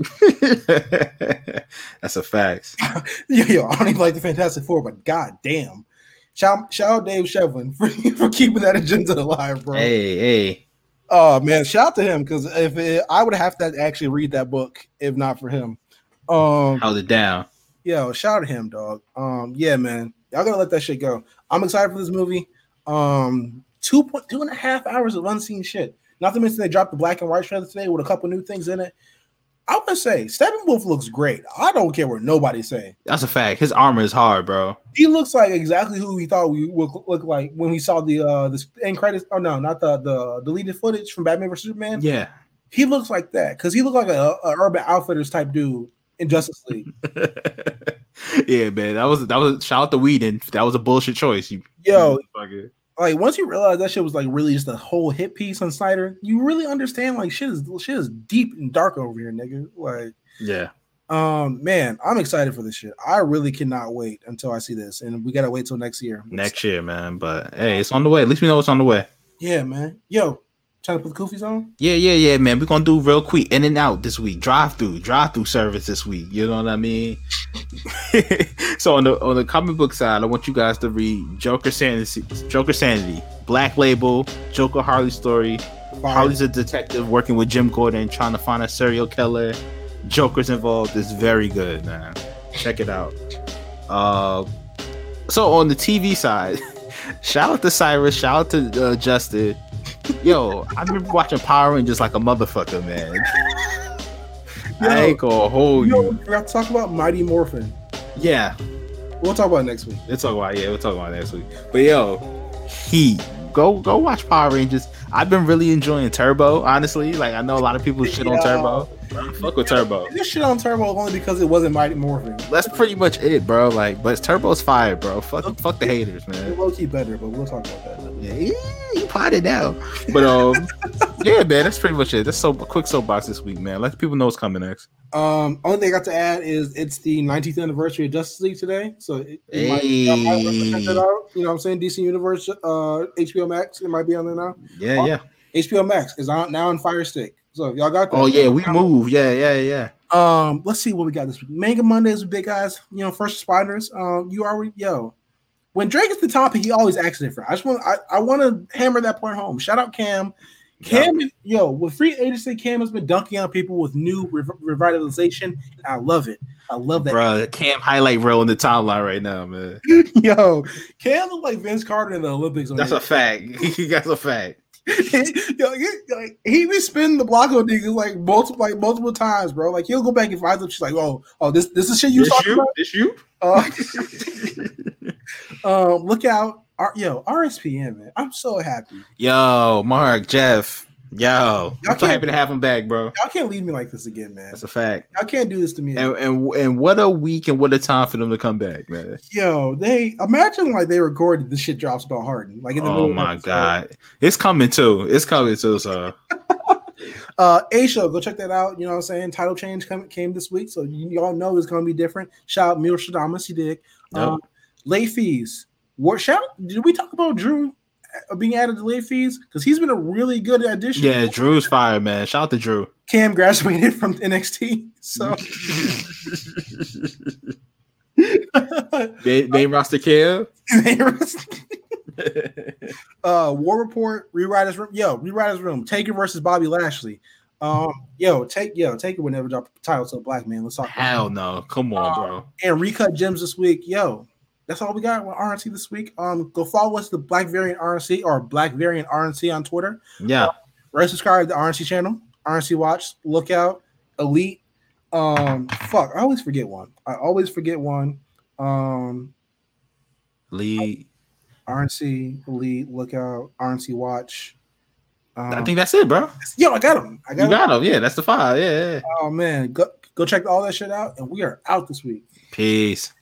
That's a fact. Yo, yo, I don't even like the Fantastic Four, but god damn. Shout, shout out Dave Shevlin for, for keeping that agenda alive, bro. Hey, hey. Oh man, shout out to him because if it, I would have to actually read that book if not for him. Um, Held it down. yo, shout out to him, dog. Um, yeah, man, y'all gotta let that shit go. I'm excited for this movie. Um, two point two and a half hours of unseen shit. Not to mention they dropped the black and white trailer today with a couple new things in it. I would say Steppenwolf looks great. I don't care what nobody say. That's a fact. His armor is hard, bro. He looks like exactly who we thought we would look like when we saw the uh the end credits. Oh no, not the the deleted footage from Batman vs Superman. Yeah. He looks like that because he looked like a, a Urban Outfitters type dude in Justice League. yeah, man. That was that was shout out to Whedon. That was a bullshit choice. You Yo, like once you realize that shit was like really just a whole hit piece on Snyder, you really understand like shit is shit is deep and dark over here, nigga. Like, Yeah. um, man, I'm excited for this shit. I really cannot wait until I see this, and we gotta wait till next year. Next year, man. But hey, it's on the way. At least we know it's on the way. yeah, man. Yo, trying to put the koofies on. Yeah, yeah, yeah, man. We're gonna do real quick in and out this week. Drive through, drive through service this week. You know what I mean? so on the on the comic book side, I want you guys to read Joker Sanity, Joker Sanity, Black Label, Joker Harley story. Fire. Harley's a detective working with Jim Gordon, trying to find a serial killer. Joker's involved. It's very good, man. Check it out. Uh, so on the TV side, shout out to Cyrus, shout out to uh, Justin. Yo, I've been watching Power Rangers like a motherfucker, man. I ain't gonna hold You know, you. we forgot to talk about Mighty Morphin. Yeah, We'll talk about it next week. we'll talk about yeah, we'll talk about it next week. But yo, he go go watch Power Rangers. I've been really enjoying Turbo, honestly. Like I know a lot of people shit on. Turbo. Fuck with Turbo. This shit on Turbo only because it wasn't Mighty Morphin. That's pretty much it, bro. Like, but Turbo's fire, bro. Fuck, fuck the haters, man. low key better, but we'll talk about that. Yeah, yeah, you potted out. But um, yeah, man, that's pretty much it. That's so quick soapbox this week, man. Let people know what's coming next. Um, only thing I got to add is it's the 19th anniversary of Justice League today, so it, it might, y'all might check that out. You know what I'm saying? DC Universe, uh, HBO Max, it might be on there now. Yeah, yeah. HBO Max is on now on Fire Stick. So if y'all got that. Oh yeah, we move. Yeah, yeah, yeah. Um, let's see what we got this week. Manga Mondays with big guys. You know, first responders. Um, you already yo. When Drake is the topic, he always acts different. I just want I, I want to hammer that point home. Shout out Cam. Cam, yo, with free agency, Cam has been dunking on people with new rev- revitalization. I love it. I love that. Bro, Cam highlight reel in the timeline right now, man. Yo, Cam look like Vince Carter in the Olympics. That's a fact. That's a fact. Yo, he, like, he be spinning the block on niggas like multiple, like multiple times, bro. Like he'll go back and find them. She's like, oh, oh, this this is shit you This talking you? about. This you? Uh, um, look out, R- yo, RSPN, man. I'm so happy. Yo, Mark, Jeff. Yo, I'm so happy to have him back, bro. Y'all can't leave me like this again, man. That's a fact. Y'all can't do this to me. And, and and what a week and what a time for them to come back, man. Yo, they imagine like they recorded the shit drops about Harden. Like in the Oh middle my god, it's coming too. It's coming too. So Uh, A show, go check that out. You know what I'm saying? Title change come, came this week, so you, all know it's gonna be different. Shout out Mil Shadamas, he did. Yep. Um, late fees. What shout? Did we talk about Drew uh, being added to late fees? Because he's been a really good addition. Yeah, Drew's fire, man. Shout out to Drew. Cam graduated from NXT, so They, they roster Cam. uh War Report, Rewriters Room. Yo, Rewriters Room. Taker versus Bobby Lashley. Um, yo, take yo, Taker would never drop the title to a black man. Let's talk. about Hell no. Come on, bro. and recut gems this week. Yo, that's all we got with RNC this week. Um, go follow us the Black Variant RNC or Black Variant RNC on Twitter. Yeah. Right, subscribe to the RNC channel, RNC Watch, Lookout, Elite. Um, fuck, I always forget one. I always forget one. Um, Lee. RNC Elite, Lookout, RNC Watch. Um, I think that's it, bro. yo, I got them. I got You 'em. got him. Yeah, that's the five. Yeah, yeah. Oh man, go go check all that shit out, and we are out this week. Peace.